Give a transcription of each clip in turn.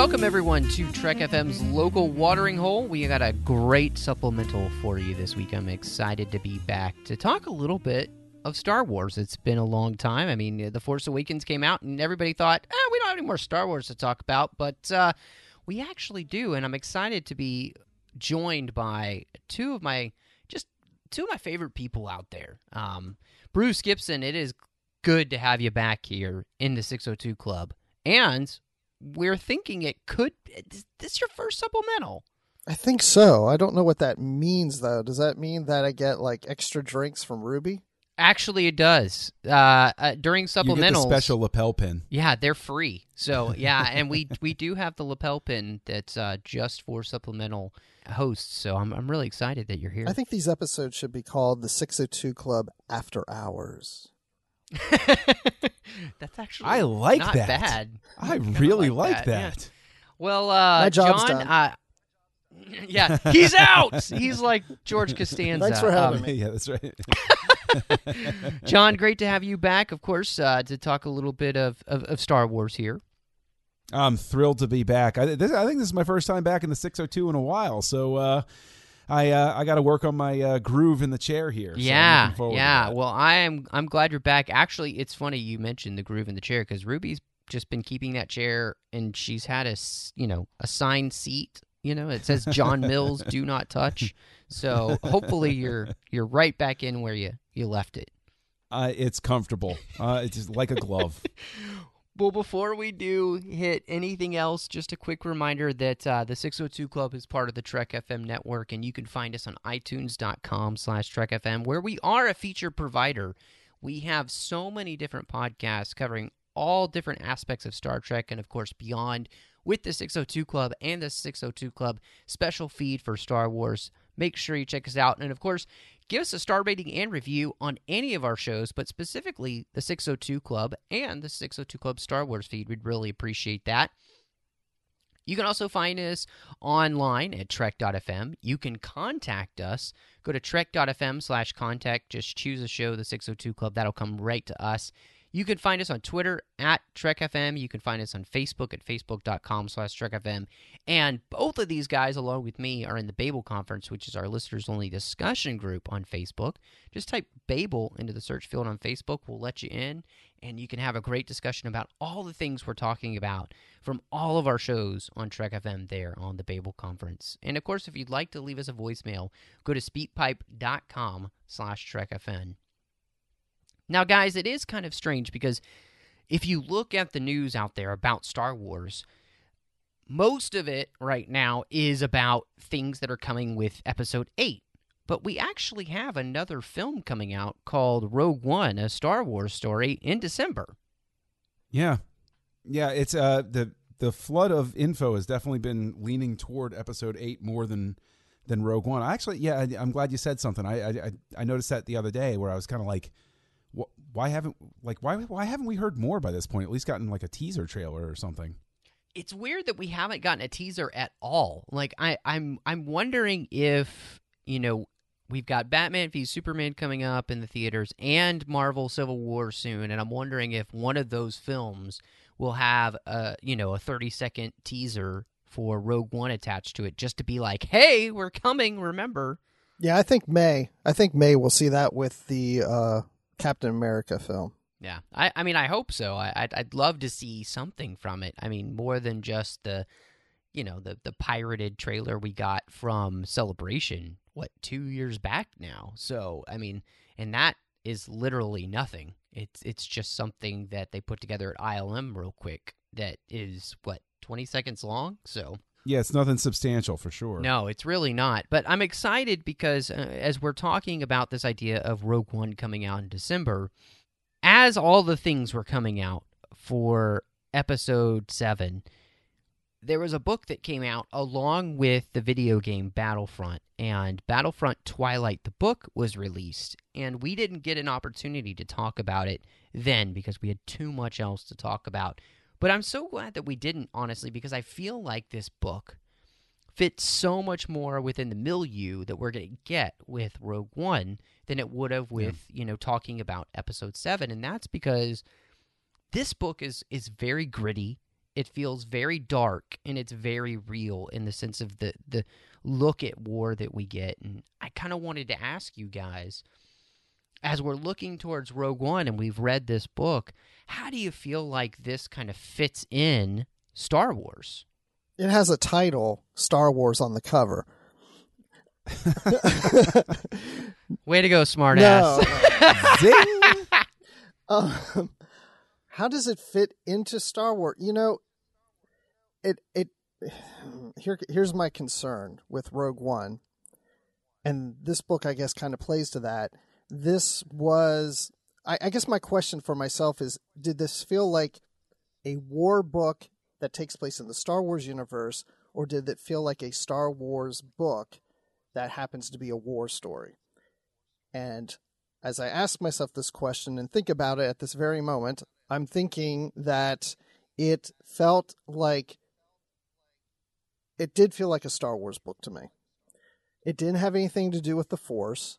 Welcome, everyone, to Trek FM's local watering hole. We got a great supplemental for you this week. I'm excited to be back to talk a little bit of Star Wars. It's been a long time. I mean, The Force Awakens came out, and everybody thought, eh, we don't have any more Star Wars to talk about, but uh, we actually do. And I'm excited to be joined by two of my just two of my favorite people out there. Um, Bruce Gibson, it is good to have you back here in the 602 Club. And we're thinking it could. Is this your first supplemental? I think so. I don't know what that means though. Does that mean that I get like extra drinks from Ruby? Actually, it does. Uh, uh, during You get the supplementals, special lapel pin. yeah, they're free. So yeah, and we we do have the lapel pin that's uh, just for supplemental hosts. So I'm I'm really excited that you're here. I think these episodes should be called the 602 Club After Hours. that's actually I like not that. bad. I really like like, that, that. Well, uh, My job's John, done. Uh, yeah, he's out. He's like George Costanza. Thanks for having Um, me. yeah, that's right. John, great to have you back, of course, uh, to talk a little bit of, of, of Star Wars here. I'm thrilled to be back. I, this, I think this is my first time back in the 602 in a while. So uh, I uh, I got to work on my uh, groove in the chair here. So yeah, yeah. Well, I am. I'm glad you're back. Actually, it's funny you mentioned the groove in the chair because Ruby's just been keeping that chair, and she's had a you know assigned seat. You know, it says John Mills, do not touch. So hopefully you're you're right back in where you you left it. uh, it's comfortable. Uh, it's just like a glove. Well, before we do hit anything else, just a quick reminder that uh, the 602 Club is part of the Trek FM network, and you can find us on iTunes.com slash Trek FM, where we are a feature provider. We have so many different podcasts covering all different aspects of Star Trek and, of course, beyond with the 602 Club and the 602 Club special feed for Star Wars. Make sure you check us out. And, of course, give us a star rating and review on any of our shows, but specifically the 602 Club and the 602 Club Star Wars feed. We'd really appreciate that. You can also find us online at trek.fm. You can contact us. Go to trek.fm slash contact. Just choose a show, the 602 Club. That'll come right to us. You can find us on Twitter at TrekFM. You can find us on Facebook at facebook.com slash TrekFM. And both of these guys, along with me, are in the Babel Conference, which is our listeners only discussion group on Facebook. Just type Babel into the search field on Facebook. We'll let you in, and you can have a great discussion about all the things we're talking about from all of our shows on Trek FM there on the Babel Conference. And of course, if you'd like to leave us a voicemail, go to speakpipe.com slash TrekFM. Now, guys, it is kind of strange because if you look at the news out there about Star Wars, most of it right now is about things that are coming with Episode 8. But we actually have another film coming out called Rogue One, a Star Wars story, in December. Yeah, yeah. It's uh the the flood of info has definitely been leaning toward episode eight more than than Rogue One. I actually, yeah, I, I'm glad you said something. I I I- noticed that the other day where I was kind of like, why haven't like why why haven't we heard more by this point? At least gotten like a teaser trailer or something. it's weird that we haven't gotten a teaser at all. Like I, I'm I'm wondering if you know we've got Batman v Superman coming up in the theaters and Marvel Civil War soon, and I'm wondering if one of those films will have a you know a 30 second teaser for Rogue One attached to it, just to be like, hey, we're coming. Remember? Yeah, I think May. I think May will see that with the uh, Captain America film. Yeah, I, I mean, I hope so. I, I'd, I'd love to see something from it. I mean, more than just the, you know, the the pirated trailer we got from Celebration. What two years back now? So I mean, and that is literally nothing. It's it's just something that they put together at ILM real quick. That is what twenty seconds long. So Yeah, it's nothing substantial for sure. no, it's really not. But I'm excited because uh, as we're talking about this idea of Rogue One coming out in December, as all the things were coming out for episode 7, there was a book that came out along with the video game Battlefront, and Battlefront Twilight, the book, was released. And we didn't get an opportunity to talk about it then because we had too much else to talk about. But I'm so glad that we didn't, honestly, because I feel like this book fits so much more within the milieu that we're going to get with Rogue One than it would have with, you know, talking about episode 7 and that's because this book is is very gritty. It feels very dark and it's very real in the sense of the the look at war that we get and I kind of wanted to ask you guys as we're looking towards Rogue One and we've read this book, how do you feel like this kind of fits in Star Wars? It has a title, Star Wars, on the cover. Way to go, smartass. No. Zing! um, how does it fit into Star Wars? You know, it it here here's my concern with Rogue One, and this book I guess kind of plays to that. This was, I, I guess, my question for myself is: Did this feel like a war book that takes place in the Star Wars universe, or did it feel like a Star Wars book that happens to be a war story? And as I ask myself this question and think about it at this very moment, I'm thinking that it felt like it did feel like a Star Wars book to me. It didn't have anything to do with the Force.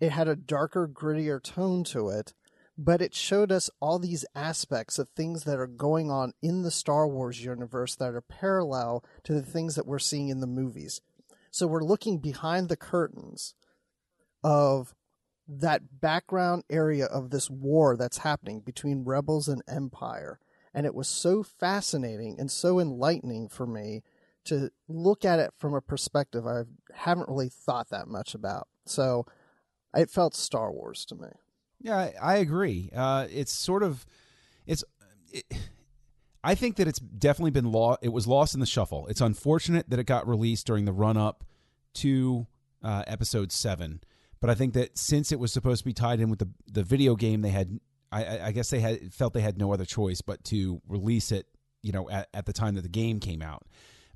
It had a darker, grittier tone to it, but it showed us all these aspects of things that are going on in the Star Wars universe that are parallel to the things that we're seeing in the movies. So we're looking behind the curtains of that background area of this war that's happening between rebels and empire and it was so fascinating and so enlightening for me to look at it from a perspective I haven't really thought that much about. So it felt Star Wars to me. Yeah, I, I agree. Uh, it's sort of, it's. It, I think that it's definitely been lost. It was lost in the shuffle. It's unfortunate that it got released during the run up to uh, episode seven. But I think that since it was supposed to be tied in with the the video game, they had. I, I guess they had felt they had no other choice but to release it. You know, at, at the time that the game came out.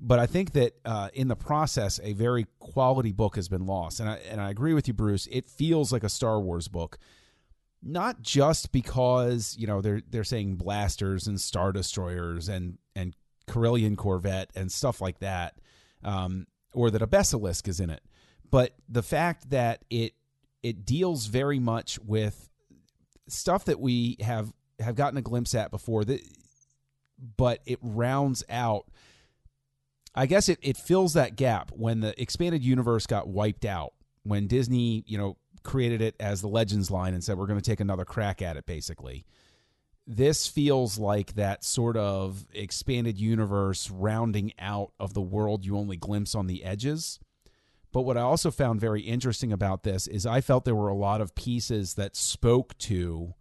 But I think that uh, in the process, a very quality book has been lost, and I and I agree with you, Bruce. It feels like a Star Wars book not just because you know they're they're saying blasters and star destroyers and and Corellian Corvette and stuff like that, um, or that a Besalisk is in it, but the fact that it it deals very much with stuff that we have have gotten a glimpse at before that but it rounds out I guess it, it fills that gap when the expanded universe got wiped out when Disney, you know, created it as the Legends line and said we're going to take another crack at it basically. This feels like that sort of expanded universe rounding out of the world you only glimpse on the edges. But what I also found very interesting about this is I felt there were a lot of pieces that spoke to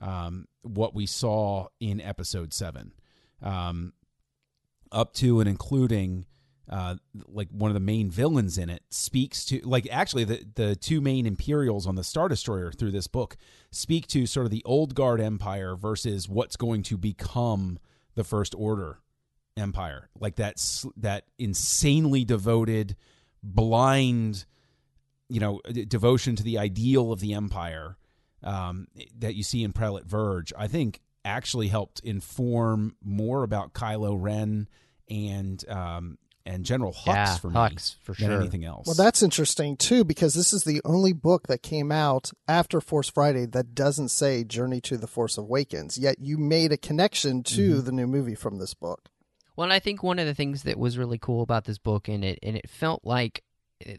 um, what we saw in episode seven, um, up to and including uh, like one of the main villains in it speaks to like actually the the two main Imperials on the Star Destroyer through this book speak to sort of the old guard empire versus what's going to become the First Order empire, like that that insanely devoted, blind, you know, devotion to the ideal of the empire um, that you see in Prelate Verge. I think actually helped inform more about Kylo Ren and um, and General Hux Yeah, for me Hux, for than sure. anything else. Well, that's interesting too because this is the only book that came out after Force Friday that doesn't say Journey to the Force Awakens. Yet you made a connection to Mm-hmm. the new movie from this book. Well, and I think one of the things that was really cool about this book, and it and it felt like uh,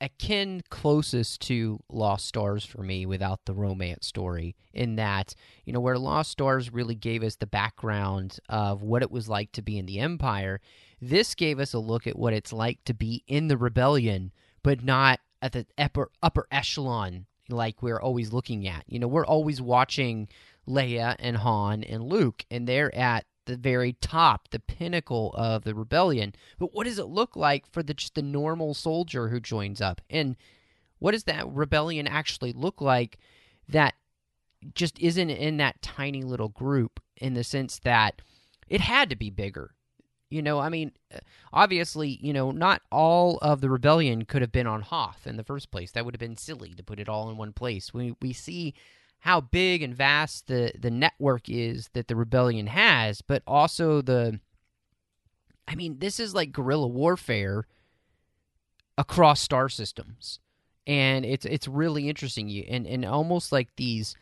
akin closest to Lost Stars for me, without the romance story. In that, you know, where Lost Stars really gave us the background of what it was like to be in the Empire. This gave us a look at what it's like to be in the rebellion, but not at the upper upper echelon like we're always looking at. You know, we're always watching Leia and Han and Luke, and they're at the very top, the pinnacle of the rebellion. But what does it look like for the just the normal soldier who joins up? And what does that rebellion actually look like that just isn't in that tiny little group in the sense that it had to be bigger. You know, I mean, obviously, you know, not all of the rebellion could have been on Hoth in the first place. That would have been silly to put it all in one place. We we see how big and vast the the network is that the rebellion has, but also the I mean, this is like guerrilla warfare across star systems. And it's it's really interesting you and, and almost like these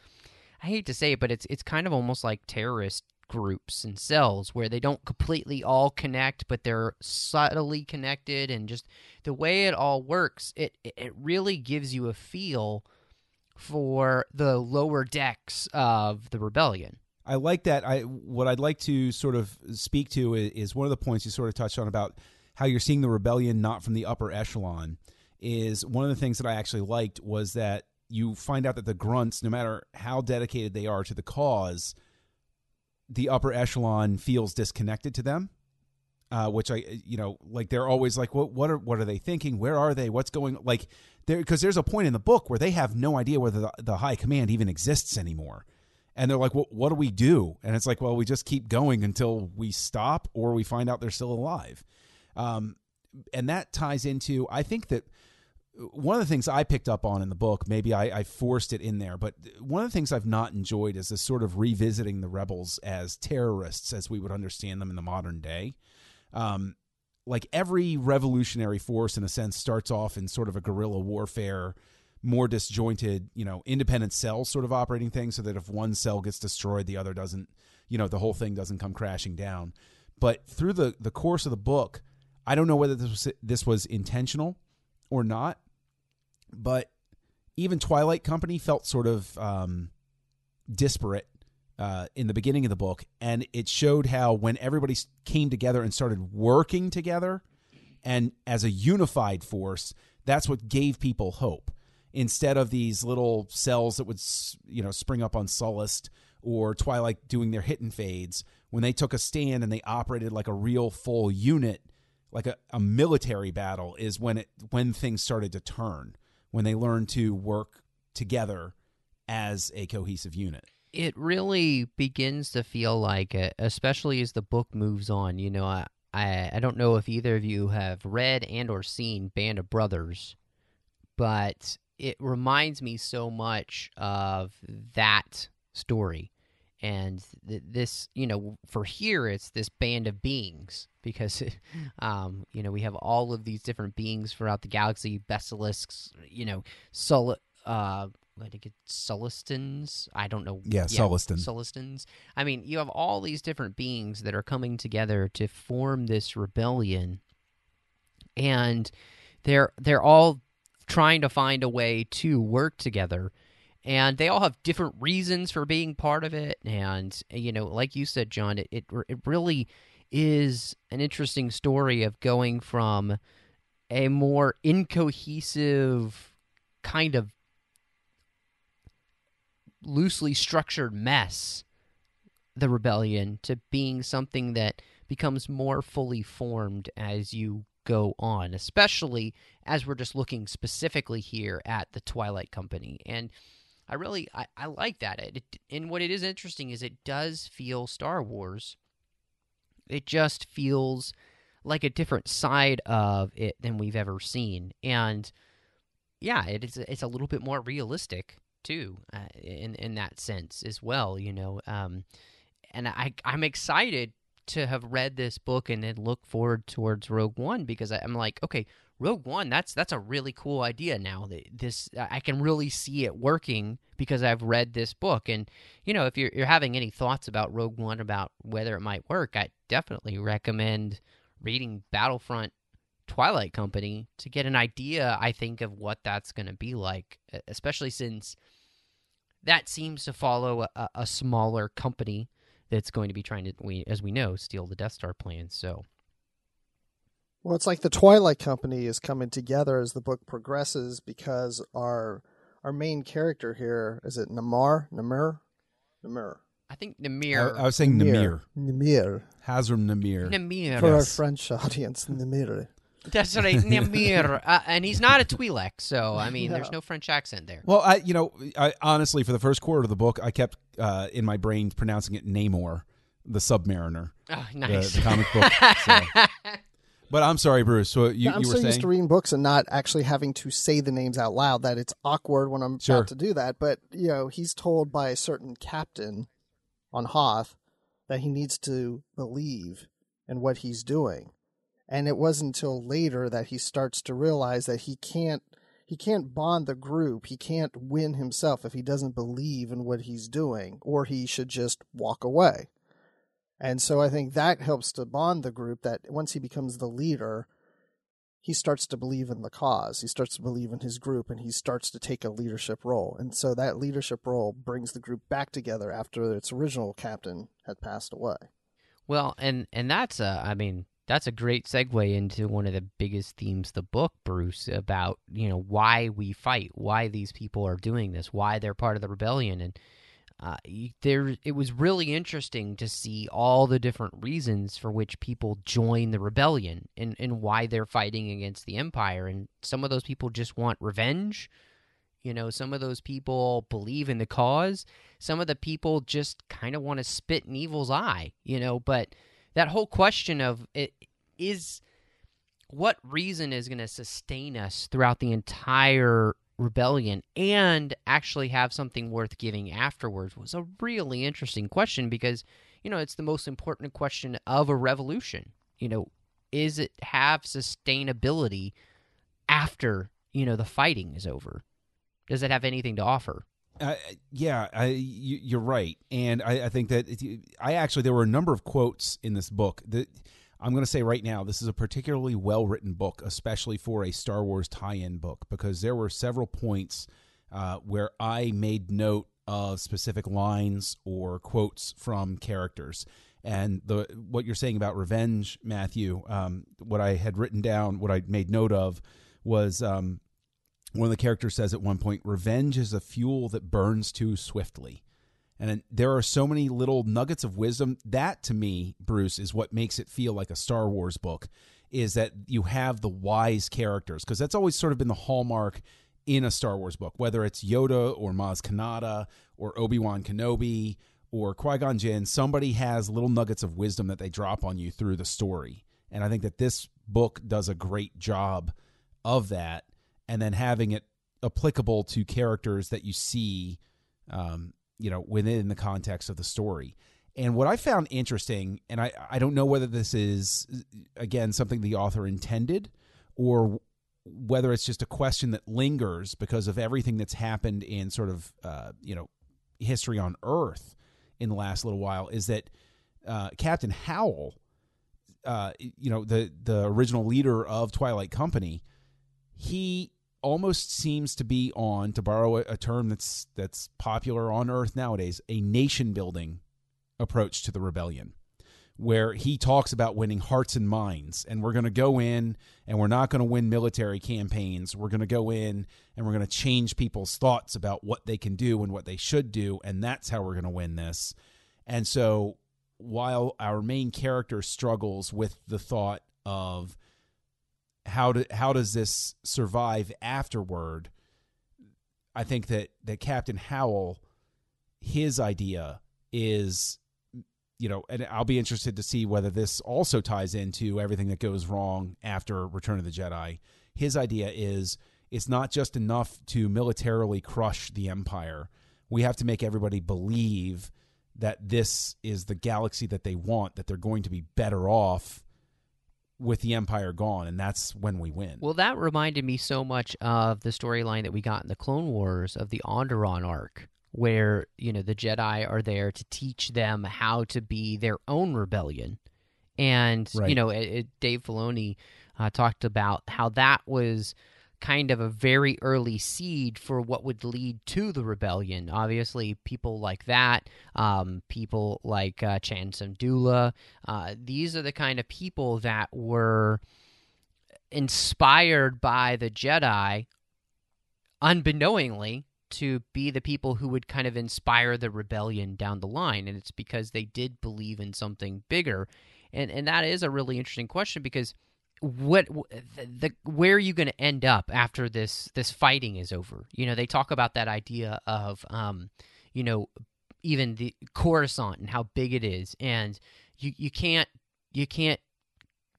I hate to say it, but it's it's kind of almost like terrorist groups and cells where they don't completely all connect, but they're subtly connected and just the way it all works, it it really gives you a feel for the lower decks of the rebellion. I like that. I what I'd like to sort of speak to is, one of the points you sort of touched on about how you're seeing the rebellion not from the upper echelon. Is one of the things that I actually liked was that you find out that the grunts, no matter how dedicated they are to the cause, the upper echelon feels disconnected to them. Uh, which I, you know, like they're always like, what, what are, what are they thinking? Where are they? What's going? Like, there, because there's a point in the book where they have no idea whether the, the high command even exists anymore, and they're like, well, what do we do? And it's like, well, we just keep going until we stop or we find out they're still alive. Um, and that ties into, I think that one of the things I picked up on in the book, maybe I, I, forced it in there, but one of the things I've not enjoyed is this sort of revisiting the rebels as terrorists as we would understand them in the modern day um, like every revolutionary force in a sense starts off in sort of a guerrilla warfare more disjointed you know independent cells sort of operating thing so that if one cell gets destroyed the other doesn't you know the whole thing doesn't come crashing down. But through the the course of the book i don't know whether this was this was intentional or not but even twilight company felt sort of um, disparate uh, in the beginning of the book, and it showed how when everybody came together and started working together, and as a unified force, that's what gave people hope. Instead of these little cells that would, you know, spring up on Sullust or Twilight doing their hit and fades, when they took a stand and they operated like a real full unit, like a, a military battle, is when it when things started to turn, when they learned to work together as a cohesive unit it really begins to feel like it, especially as the book moves on. You know, I, I I don't know if either of you have read and or seen Band of Brothers, but it reminds me so much of that story. And th- this, you know, for here it's this band of beings because, um, you know, we have all of these different beings throughout the galaxy, basilisks, you know, sol- uh, I think it's Sullustans. I don't know. Yeah, yeah Sullustan. Sullustans. I mean, you have all these different beings that are coming together to form this rebellion, and they're they're all trying to find a way to work together, and they all have different reasons for being part of it. And you know, like you said, John, it it, it really is an interesting story of going from a more incohesive kind of loosely structured mess, the rebellion, to being something that becomes more fully formed as you go on, especially as we're just looking specifically here at the Twilight Company. And I really I, I like that. It, it, and what it is interesting is it does feel Star Wars. It just feels like a different side of it than we've ever seen. And yeah, it is it's a little bit more realistic too, uh, in in that sense as well. You know, um, and I I'm excited to have read this book and then look forward towards Rogue One because I, am like, okay, Rogue One, that's that's a really cool idea. Now that this, I can really see it working because I've read this book. And you know, if you're you're having any thoughts about Rogue One about whether it might work, I definitely recommend reading Battlefront Twilight Company to get an idea, I think, of what that's going to be like, especially since that seems to follow a, a, smaller company that's going to be trying to, we, as we know, steal the Death Star plans. So, well, it's like the Twilight Company is coming together as the book progresses because our our main character here is it Namar, Namir, Namir. I think Namir. I, I was saying Namir. Namir. Hazram Namir. Namir. For our French audience, Namir. That's right, Namir, uh, and he's not a Twi'lek, so I mean, no. there's no French accent there. Well, I, you know, I honestly, for the first quarter of the book, I kept uh, in my brain pronouncing it Namor, the Submariner, Oh, the, nice. the comic book. so. But I'm sorry, Bruce. So you, I'm you were so saying used to reading books and not actually having to say the names out loud that it's awkward when I'm Sure. about to do that. But you know, he's told by a certain captain on Hoth that he needs to believe in what he's doing, and it wasn't until later that he starts to realize that he can't he can't bond the group. He can't win himself if he doesn't believe in what he's doing, or he should just walk away. And so I think that helps to bond the group that once he becomes the leader, he starts to believe in the cause. He starts to believe in his group and he starts to take a leadership role. And so that leadership role brings the group back together after its original captain had passed away. Well, and and that's I mean, that's a great segue into one of the biggest themes the book, Bruce, about you know why we fight, why these people are doing this, why they're part of the rebellion, and uh, there it was really interesting to see all the different reasons for which people join the rebellion and and why they're fighting against the empire, and some of those people just want revenge. You know, some of those people believe in the cause. Some of the people just kind of want to spit in evil's eye, you know, but that whole question of it is what reason is going to sustain us throughout the entire rebellion and actually have something worth giving afterwards was a really interesting question because you know it's the most important question of a revolution. You know is it have sustainability after you know the fighting is over? Does it have anything to offer Uh, yeah, I, you, you're right, and I, I think that I actually there were a number of quotes in this book that I'm going to say right now. This is a particularly well written book, especially for a Star Wars tie-in book, because there were several points uh, where I made note of specific lines or quotes from characters. And the what you're saying about revenge, Matthew, um, what I had written down, what I made note of, was um, one of the characters says at one point, "Revenge is a fuel that burns too swiftly." And there are so many little nuggets of wisdom. That to me, Bruce, is what makes it feel like a Star Wars book. Is that you have the wise characters because that's always sort of been the hallmark in a Star Wars book, whether it's Yoda or Maz Kanata or Obi Wan Kenobi or Qui Gon Jinn. Somebody has little nuggets of wisdom that they drop on you through the story, and I think that this book does a great job of that and then having it applicable to characters that you see um, you know within the context of the story. And what i found interesting and i i don't know whether this is again something the author intended or whether it's just a question that lingers because of everything that's happened in sort of uh, you know history on earth in the last little while is that uh, captain howell uh, you know the the original leader of twilight company he almost seems to be on to borrow a, a term that's that's popular on earth nowadays a nation building approach to the rebellion where he talks about winning hearts and minds and we're going to go in and we're not going to win military campaigns. We're going to go in and we're going to change people's thoughts about what they can do and what they should do and that's how we're going to win this. And so while our main character struggles with the thought of how do, how does this survive afterward? I think that that captain howell his idea is you know and i'll be interested to see whether this also ties into everything that goes wrong after return of the jedi. His idea is it's not just enough to militarily crush the empire. We have to make everybody believe that this is the galaxy that they want that they're going to be better off with the empire gone and that's when we win. Well, that reminded me so much of the storyline that we got in the Clone Wars of the Onderon arc, where you know the Jedi are there to teach them how to be their own rebellion, and you know it, it, Dave Filoni uh, talked about how that was kind of a very early seed for what would lead to the rebellion. Obviously, people like that, um, people like uh, Chan Samdula, uh, these are the kind of people that were inspired by the Jedi, unbeknowingly, to be the people who would kind of inspire the rebellion down the line. And it's because they did believe in something bigger. And, and that is a really interesting question because what the, where are you going to end up after this this fighting is over you know they talk about that idea of um you know even the Coruscant and how big it is, and you you can't you can't.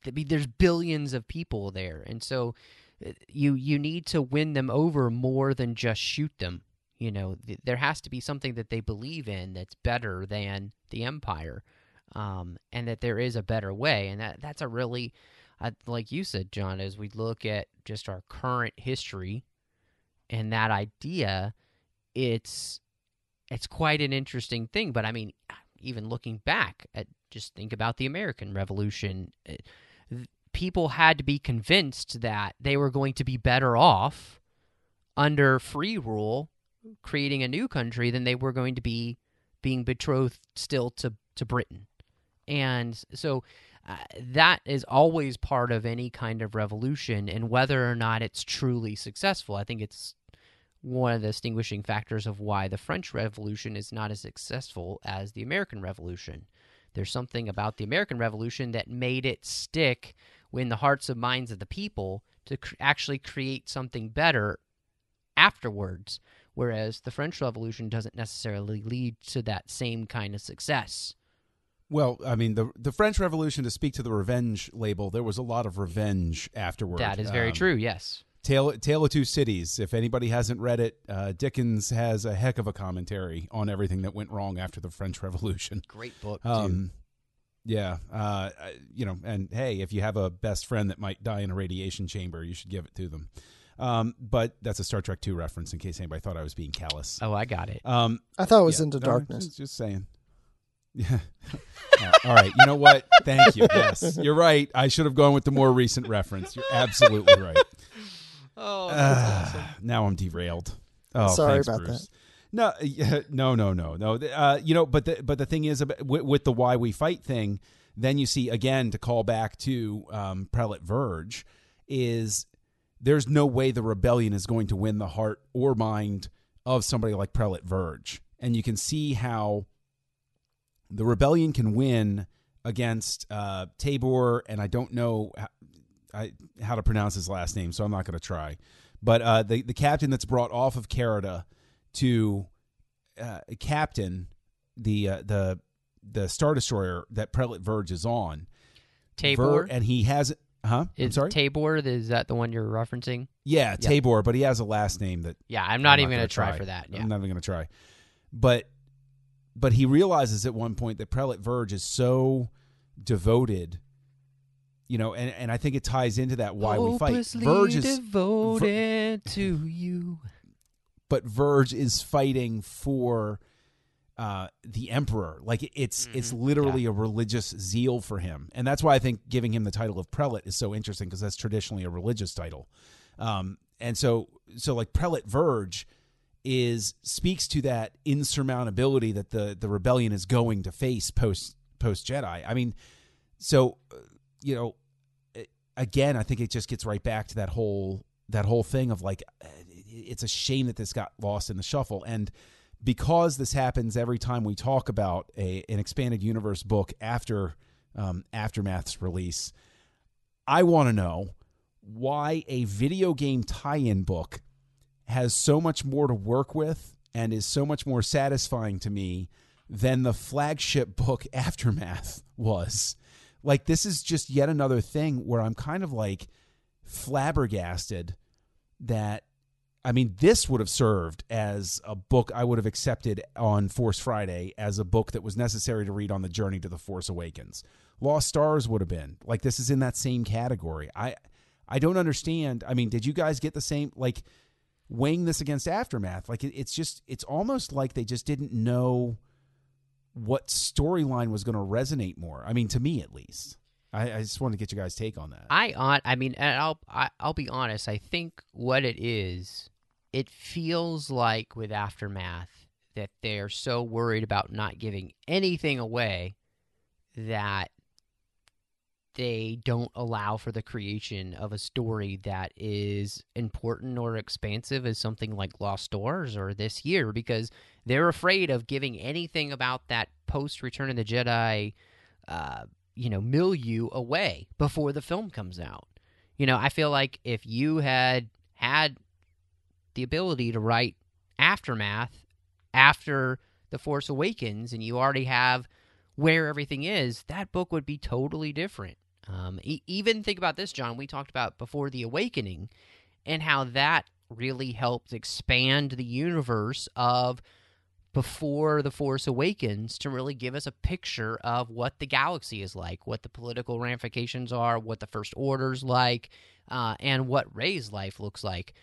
There's billions of people there, and so uh, you you need to win them over more than just shoot them. You know, th- there has to be something that they believe in that's better than the Empire, um, and that there is a better way, and that that's a really, uh, like you said, John, as we look at just our current history and that idea, it's it's quite an interesting thing. But I mean, even looking back at just think about the American Revolution, eh, th- people had to be convinced that they were going to be better off under free rule, creating a new country, than they were going to be being betrothed still to to Britain. And so uh, that is always part of any kind of revolution, and whether or not it's truly successful, I think it's one of the distinguishing factors of why the French Revolution is not as successful as the American Revolution. There's something about the American Revolution that made it stick in the hearts and minds of the people to cr- actually create something better afterwards, whereas the French Revolution doesn't necessarily lead to that same kind of success. Well, I mean, the the French Revolution, to speak to the revenge label, there was a lot of revenge afterward. That is very Um, true, yes. Tale, Tale of Two Cities. If anybody hasn't read it, uh, Dickens has a heck of a commentary on everything that went wrong after the French Revolution. Great book, too. Um, yeah, uh, you know, and hey, if you have a best friend that might die in a radiation chamber, you should give it to them. Um, but that's a Star Trek Two reference, in case anybody thought I was being callous. oh, I got it. Um, I thought it was yeah, into no, darkness. Just, just saying. Yeah. Uh, all right. You know what? Thank you. Yes, you're right. I should have gone with the more recent reference. You're absolutely right. Oh, Uh, now I'm derailed. Oh, Sorry thanks, about Bruce. No, no, no, no, no. Uh, you know, but the but the thing is, about, with, with the why we fight thing, then you see again to call back to um, Prelate Verge, is there's no way the rebellion is going to win the heart or mind of somebody like Prelate Verge, and you can see how the rebellion can win against uh, Tabor, and I don't know how, I, how to pronounce his last name, so I'm not going to try. But uh, the the captain that's brought off of Carida to uh, captain the uh, the the star destroyer that Prelate Verge is on, Tabor. Ver- and he has huh? I'm sorry. Tabor is that the one you're referencing? yeah, Yeah. Tabor, but he has a last name that Yeah, I'm not even gonna going to try, for that. Yeah. I'm not even going to try. But but he realizes at one point that Prelate Verge is so devoted, you know, and, and I think it ties into that why we fight. Hopelessly Verge is devoted to you. but Verge is fighting for uh, the emperor. Like it's it's Mm-hmm. literally a religious zeal for him, and that's why I think giving him the title of prelate is so interesting because that's traditionally a religious title. Um, and so so like prelate Verge is speaks to that insurmountability that the the rebellion is going to face post post Jedi. I mean, so uh, you know, again, I think it just gets right back to that whole that whole thing of like uh, it's a shame that this got lost in the shuffle and because this happens every time we talk about a an expanded universe book after um, aftermath's release i want to know why a video game tie-in book has so much more to work with and is so much more satisfying to me than the flagship book aftermath was like this is just yet another thing where i'm kind of like flabbergasted that I mean, this would have served as a book I would have accepted on Force Friday as a book that was necessary to read on the journey to the Force Awakens. Lost Stars would have been like this is in that same category. I I don't understand. I mean, did you guys get the same like weighing this against Aftermath? Like it, it's just it's almost like they just didn't know what storyline was going to resonate more. I mean, to me at least. I, I just wanted to get you guys' take on that. I on I mean, and I'll I, I'll be honest. I think what it is, it feels like with aftermath that they're so worried about not giving anything away that they don't allow for the creation of a story that is important or expansive as something like Lost Stars or this year because they're afraid of giving anything about that post Return of the Jedi uh, you know, milieu away before the film comes out. You know, I feel like if you had had the ability to write aftermath after The Force Awakens and you already have where everything is, that book would be totally different. Um, e- even think about this, John. We talked about before the Awakening and how that really helped expand the universe of before the Force Awakens to really give us a picture of what the galaxy is like, what the political ramifications are, what the First Order's like, uh, and what Rey's life looks like.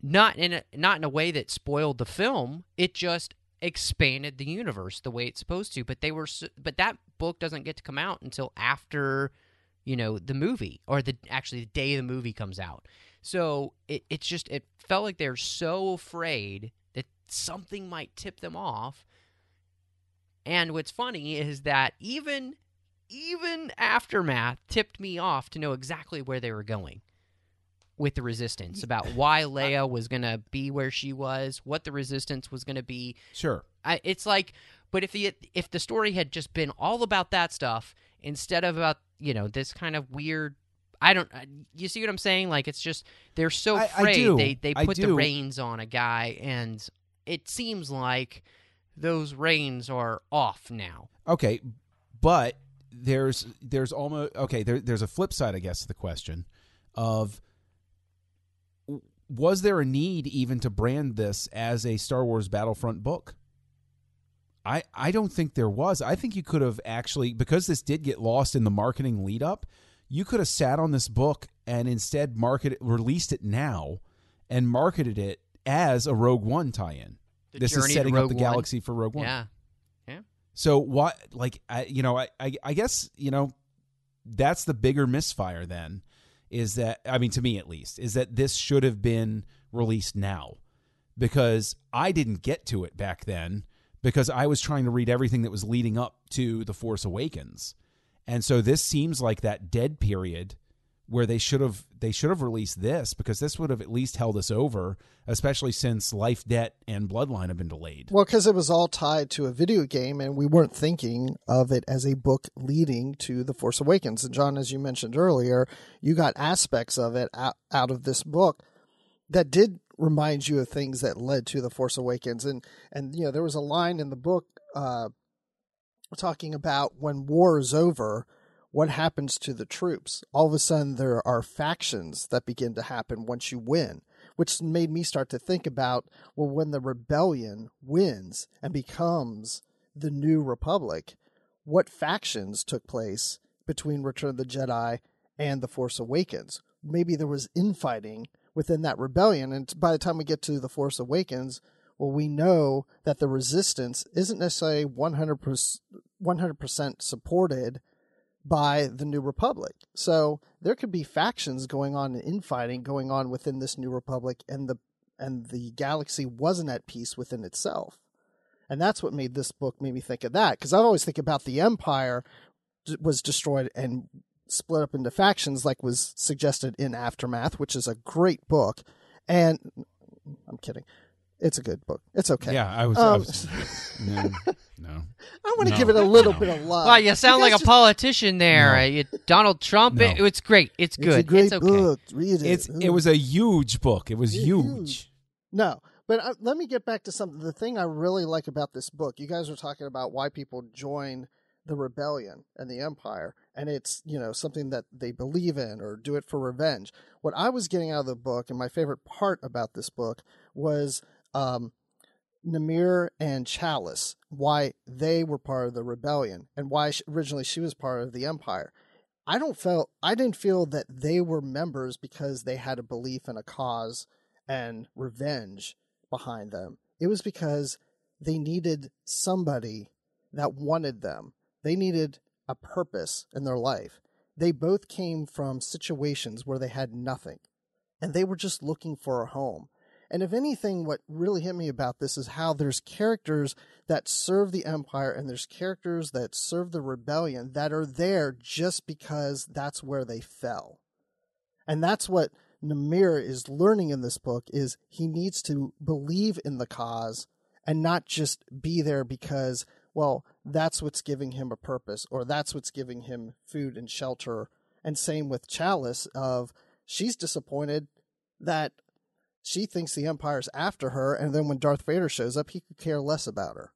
Not in a, not in a way that spoiled the film. It just expanded the universe the way it's supposed to. But they were, but that book doesn't get to come out until after, you know, the movie or the actually the day the movie comes out. So it, it's just it felt like they're so afraid that something might tip them off. And what's funny is that even even aftermath tipped me off to know exactly where they were going with the resistance about why Leia was going to be where she was, what the resistance was going to be. Sure. I, it's like, but if the if the story had just been all about that stuff instead of about you know this kind of weird. I don't. You see what I'm saying? Like it's just they're so I- I afraid do. they they put the reins on a guy, and it seems like those reins are off now. Okay, but there's there's almost okay. There, there's a flip side, I guess, to the question of was there a need even to brand this as a Star Wars Battlefront book? I I don't think there was. I think you could have actually because this did get lost in the marketing lead up. You could have sat on this book and instead marketed released it now and marketed it as a Rogue One tie-in. The this is setting up the One. galaxy for Rogue One. Yeah. So what? Like, I, you know, I, I, I guess you know, that's the bigger misfire. Then is that I mean, to me at least, is that this should have been released now. Because I didn't get to it back then because I was trying to read everything that was leading up to the Force Awakens, and so this seems like that dead period where they should have they should have released this because this would have at least held us over, especially since Life Debt and Bloodline have been delayed. Well, because it was all tied to a video game, and we weren't thinking of it as a book leading to The Force Awakens. And John, as you mentioned earlier, you got aspects of it out, out of this book that did remind you of things that led to The Force Awakens. And and you know, there was a line in the book uh, talking about when war is over. What happens to the troops? All of a sudden, there are factions that begin to happen once you win which made me start to think about well, when the rebellion wins and becomes the new republic, what factions took place between Return of the Jedi and The Force Awakens? Maybe there was infighting within that rebellion, and by the time we get to The Force Awakens, well, we know that the resistance isn't necessarily 100%, 100% supported by the New Republic. So there could be factions going on and infighting going on within this New Republic, and the and the galaxy wasn't at peace within itself. And that's what made this book made me think of that because I always think about the Empire was destroyed and split up into factions, like was suggested in Aftermath, which is a great book. And I'm kidding, it's a good book. It's okay. Yeah, I was. I Um, was no, no. I want to No, give it a little no. bit of love. Well, you sound like guys a politician there. No. Uh, you- Donald Trump. No. It- it's great. It's good. It's a great okay. book. Read it. It's it was a huge book. It was It's huge. huge. No, but uh, let me get back to something. The thing I really like about this book, you guys were talking about why people join the rebellion and the empire, and it's you know something that they believe in or do it for revenge. What I was getting out of the book, and my favorite part about this book was um, Namir and Chalis, why they were part of the rebellion, and why she, originally she was part of the empire. I don't feel I didn't feel that they were members because they had a belief in a cause and revenge behind them. It was because they needed somebody that wanted them. They needed a purpose in their life. They both came from situations where they had nothing and they were just looking for a home. And if anything, what really hit me about this is how there's characters that serve the Empire and there's characters that serve the rebellion that are there just because that's where they fell. And that's what Namir is learning in this book is he needs to believe in the cause and not just be there because well that's what's giving him a purpose or that's what's giving him food and shelter and same with Chalis of she's disappointed that she thinks the Empire's after her, and then when Darth Vader shows up, he could care less about her.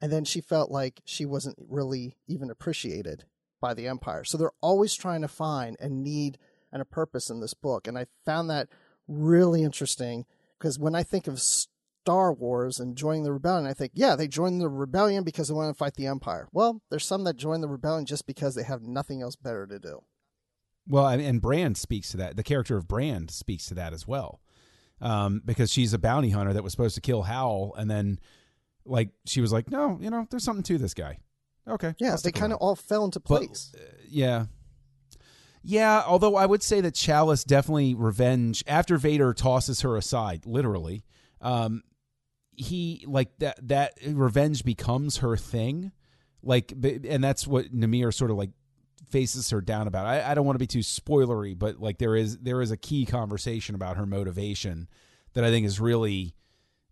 And then she felt like she wasn't really even appreciated by the Empire. So they're always trying to find a need and a purpose in this book. And I found that really interesting because when I think of Star Wars and joining the rebellion, I think, yeah, they joined the rebellion because they want to fight the Empire. Well, there's some that join the rebellion just because they have nothing else better to do. Well, and- and Brand speaks to that. The character of Brand speaks to that as well, um, because she's a bounty hunter that was supposed to kill Howl, and then like she was like, no, you know, there's something to this guy. Okay, Yeah, they kind of all fell into But, place. uh, yeah. Yeah, although I would say that Chalis definitely revenge after Vader tosses her aside, literally. Um, he like that that revenge becomes her thing, like, and that's what Namir sort of like faces her down about. I, I don't want to be too spoilery, but like there is there is a key conversation about her motivation that I think is really,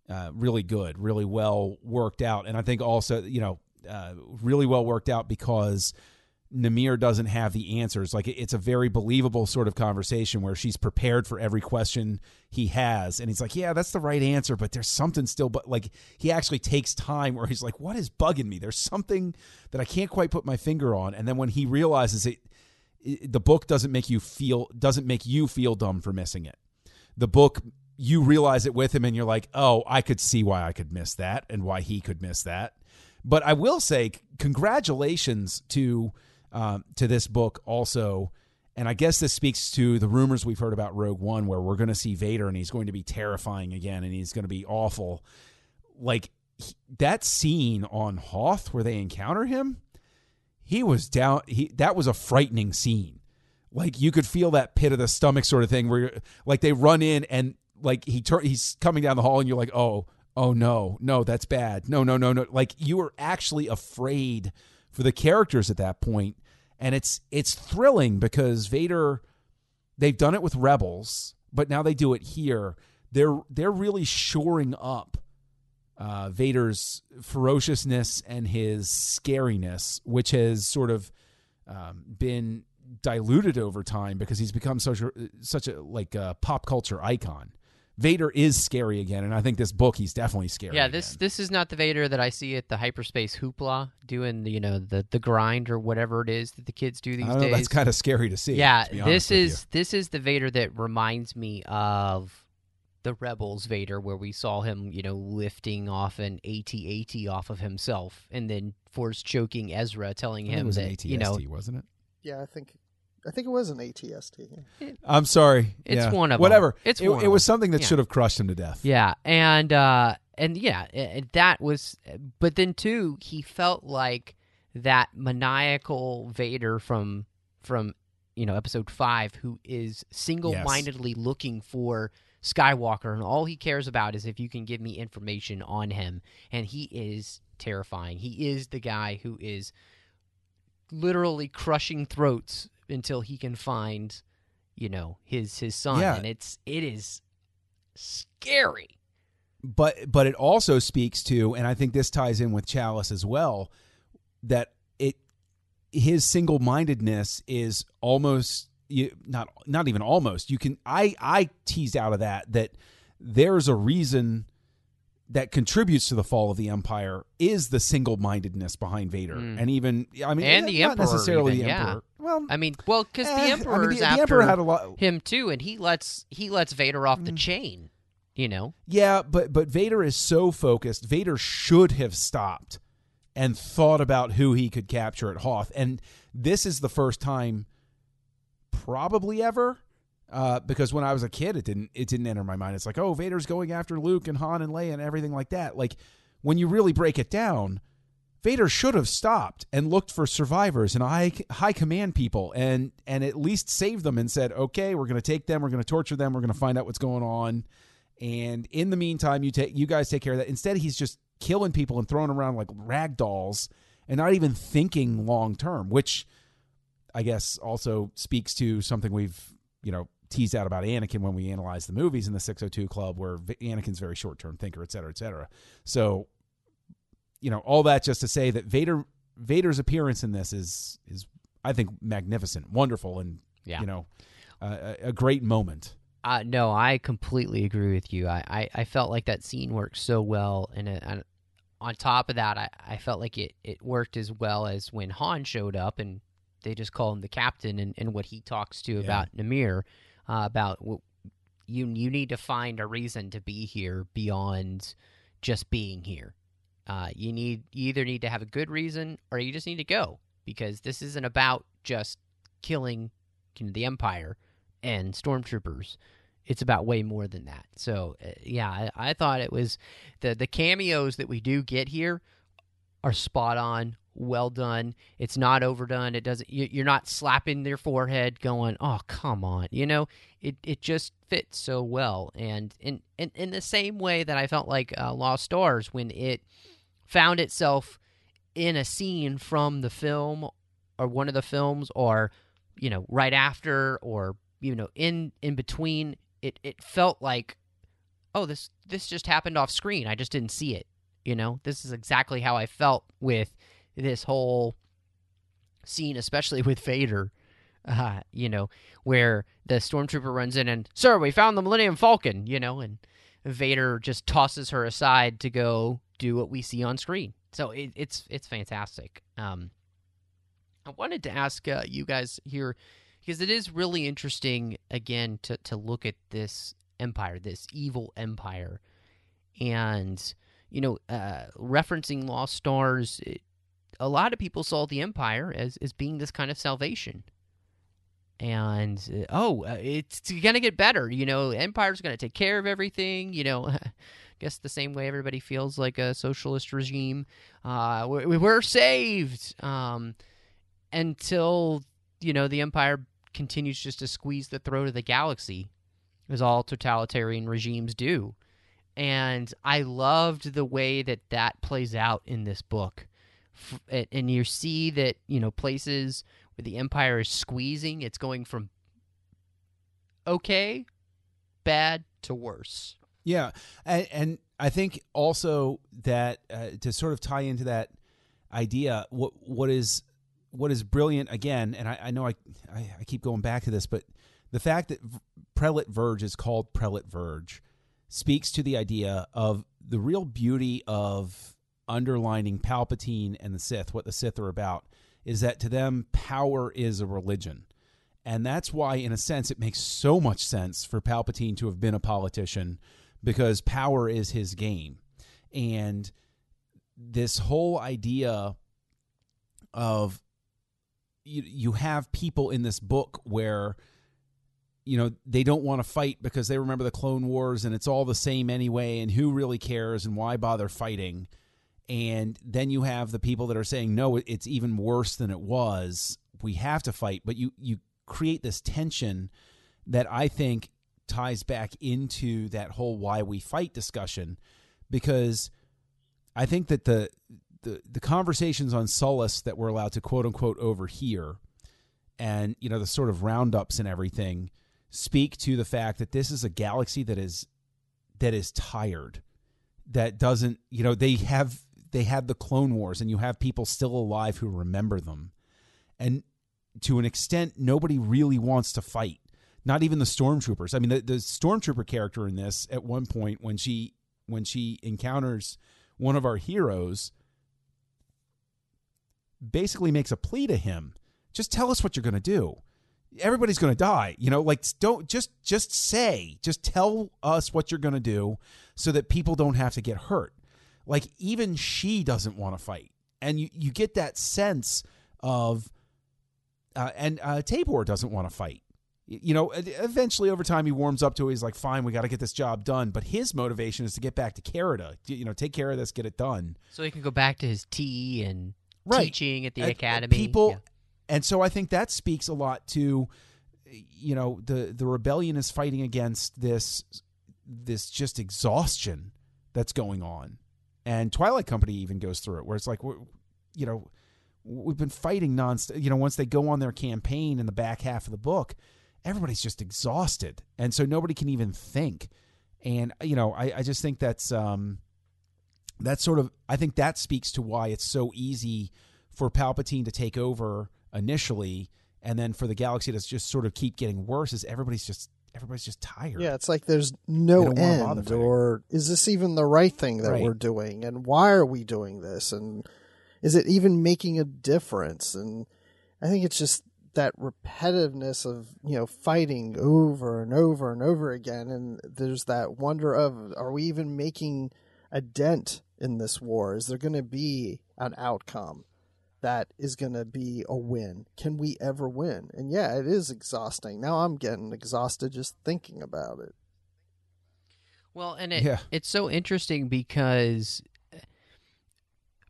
uh, really good, really well worked out, and I think also you know uh, really well worked out because Namir doesn't have the answers. Like it's a very believable sort of conversation where she's prepared for every question he has, and he's like, "Yeah, that's the right answer, but there's something still." But like he actually takes time where he's like, "What is bugging me? There's something that I can't quite put my finger on." And then when he realizes it, it the book doesn't make you feel doesn't make you feel dumb for missing it. The book you realize it with him, and you're like, "Oh, I could see why I could miss that, and why he could miss that." But I will say, congratulations to um, to this book also. And I guess this speaks to the rumors we've heard about Rogue One, where we're going to see Vader and he's going to be terrifying again and he's going to be awful. Like he- that scene on Hoth where they encounter him, he was down. He that was a frightening scene. Like you could feel that pit of the stomach sort of thing where, like, they run in and like he turn, he's coming down the hall and you're like, oh, oh no, no, that's bad. No, no, no, no. Like you were actually afraid for the characters at that point, and it's it's thrilling because Vader, they've done it with Rebels, but now they do it here. They're they're really shoring up uh, Vader's ferociousness and his scariness, which has sort of um, been diluted over time because he's become such a such a like a pop culture icon. Vader is scary again, and I think this book he's definitely scary. Yeah, this again. this is not the Vader that I see at the hyperspace hoopla doing the you know the the grind or whatever it is that the kids do these I don't know. days. That's kind of scary to see. yeah, to this with is this is the Vader that reminds me of the Rebels Vader, where we saw him you know lifting off an AT-AT off of himself and then force choking Ezra, telling you. I think him it was that an ATST, you know wasn't it? Yeah, I think I think it was an ATST. yeah. I'm sorry. It's Yeah. one of 'em. whatever. It's it, one it of was 'em. something that Yeah. should have crushed him to death. Yeah, and uh and yeah, a- and that was but then too he felt like that maniacal Vader from from you know episode 5 who is single-mindedly looking for Skywalker and all he cares about is if you can give me information on him and he is terrifying. He is the guy who is literally crushing throats until he can find you know his his son Yeah. and it's it is scary. but but it also speaks to and i think this ties in with chalis as well that it his single-mindedness is almost you, not not even almost you can i i teased out of that that there's a reason that contributes to the fall of the empire is the single-mindedness behind vader Mm. and even i mean And the not Emperor necessarily even, the yeah. emperor well I mean, well, because eh, I the mean, emperor's the, the after emperor had a lot him too, and he lets he lets Vader off Mm. the chain. You know, Yeah, but but Vader is so focused. Vader should have stopped and thought about who he could capture at Hoth. And this is the first time probably ever uh, because when I was a kid it didn't it didn't enter my mind. It's like, "Oh, Vader's going after Luke and Han and Leia and everything like that." Like when you really break it down, Vader should have stopped and looked for survivors and high high command people and and at least saved them and said, "Okay, we're going to take them, we're going to torture them, we're going to find out what's going on." And in the meantime, you take you guys take care of that. Instead, he's just killing people and throwing around like rag dolls and not even thinking long term, which I guess also speaks to something we've you know teased out about Anakin when we analyze the movies in the 602 Club, where Anakin's very short term thinker, et cetera, et cetera. So, you know, all that just to say that Vader Vader's appearance in this is is I think magnificent, wonderful, and Yeah. you know, uh, a, great moment. Uh, no, I completely agree with you. I, I, I felt like that scene worked so well, and, it, and on top of that, I, I felt like it, it worked as well as when Han showed up and they just call him the captain and, and what he talks to Yeah. about Namir, uh, about you you need to find a reason to be here beyond just being here. Uh, you need you either need to have a good reason or you just need to go because this isn't about just killing you know, the Empire and stormtroopers. It's about way more than that. So uh, yeah, I, I thought it was the the cameos that we do get here are spot on, well done. It's not overdone. It doesn't. you- You're not slapping their forehead, going, "Oh, come on," you know. It it just fits so well, and in in, in the same way that I felt like uh, Lost Stars when it found itself in a scene from the film or one of the films, or you know, right after, or you know, in in between. It it felt like, oh, this this just happened off screen. I just didn't see it. You know, this is exactly how I felt with this whole scene, especially with Vader. Uh, you know, where the stormtrooper runs in and, sir, we found the Millennium Falcon. You know, and Vader just tosses her aside to go do what we see on screen. So it, it's it's fantastic. Um, I wanted to ask uh, you guys here because it is really interesting again to to look at this empire, this evil empire, and you know, uh, referencing Lost Stars, it, a lot of people saw the Empire as, as being this kind of salvation. And, uh, oh, uh, it's going to get better. You know, Empire's going to take care of everything. You know, I guess the same way everybody feels like a socialist regime. Uh, we, we were saved um, until, you know, the Empire continues just to squeeze the throat of the galaxy, as all totalitarian regimes do and I loved the way that that plays out in this book. And- you see that you know places where the empire is squeezing, it's going from okay, bad to worse. Yeah, and, and I think also that uh, to sort of tie into that idea, what what is what is brilliant again, and I, I know I, I I keep going back to this, but the fact that Prelate Verge is called Prelate Verge speaks to the idea of the real beauty of underlining Palpatine and the Sith. What the Sith are about is that to them, power is a religion. And that's why, in a sense, it makes so much sense for Palpatine to have been a politician because power is his game. And this whole idea of you, you have people in this book where you know they don't want to fight because they remember the clone wars and it's all the same anyway and who really cares and why bother fighting and then you have the people that are saying no it's even worse than it was. We have to fight. But you you create this tension that i think ties back into that whole why we fight discussion. Because i think that the the, the conversations on Sullust that we're allowed to quote unquote overhear and you know the sort of roundups and everything speak to the fact that this is a galaxy that is that is tired that doesn't you know they have they had the clone wars and you have people still alive who remember them. And to an extent nobody really wants to fight. Not even the stormtroopers. I mean the, the stormtrooper character in this at one point when she when she encounters one of our heroes basically makes a plea to him. Just tell us what you're going to do. Everybody's going to die you know? Like don't just just say just tell us what you're going to do so that people don't have to get hurt like even she doesn't want to fight. And you you get that sense of uh, and uh, Tabor doesn't want to fight you know eventually over time he warms up to it he's like fine we got to get this job done. But his motivation is to get back to Carida you know take care of this get it done. So he can go back to his tea and Right. teaching at the uh, academy. People, Yeah. and so I think that speaks a lot to, you know, the the rebellion is fighting against this this just exhaustion that's going on, and Twilight Company even goes through it, where it's like, you know, we've been fighting nonstop. You know, once they go on their campaign in the back half of the book, everybody's just exhausted, and so nobody can even think. And you know, I, I just think that's um, that's sort of I think that speaks to why it's so easy for Palpatine to take over initially and then for the galaxy to just sort of keep getting worse is everybody's just everybody's just tired. Yeah, it's like there's no They wanna bother end, or is this even the right thing that Right. we're doing, and why are we doing this, and is it even making a difference? And I think it's just that repetitiveness of you know fighting over and over and over again, and there's that wonder of are we even making a dent in this war? Is there going to be an outcome? That is going to be a win. Can we ever win? And yeah, it is exhausting. Now I'm getting exhausted just thinking about it. Well, and it, Yeah. it's so interesting because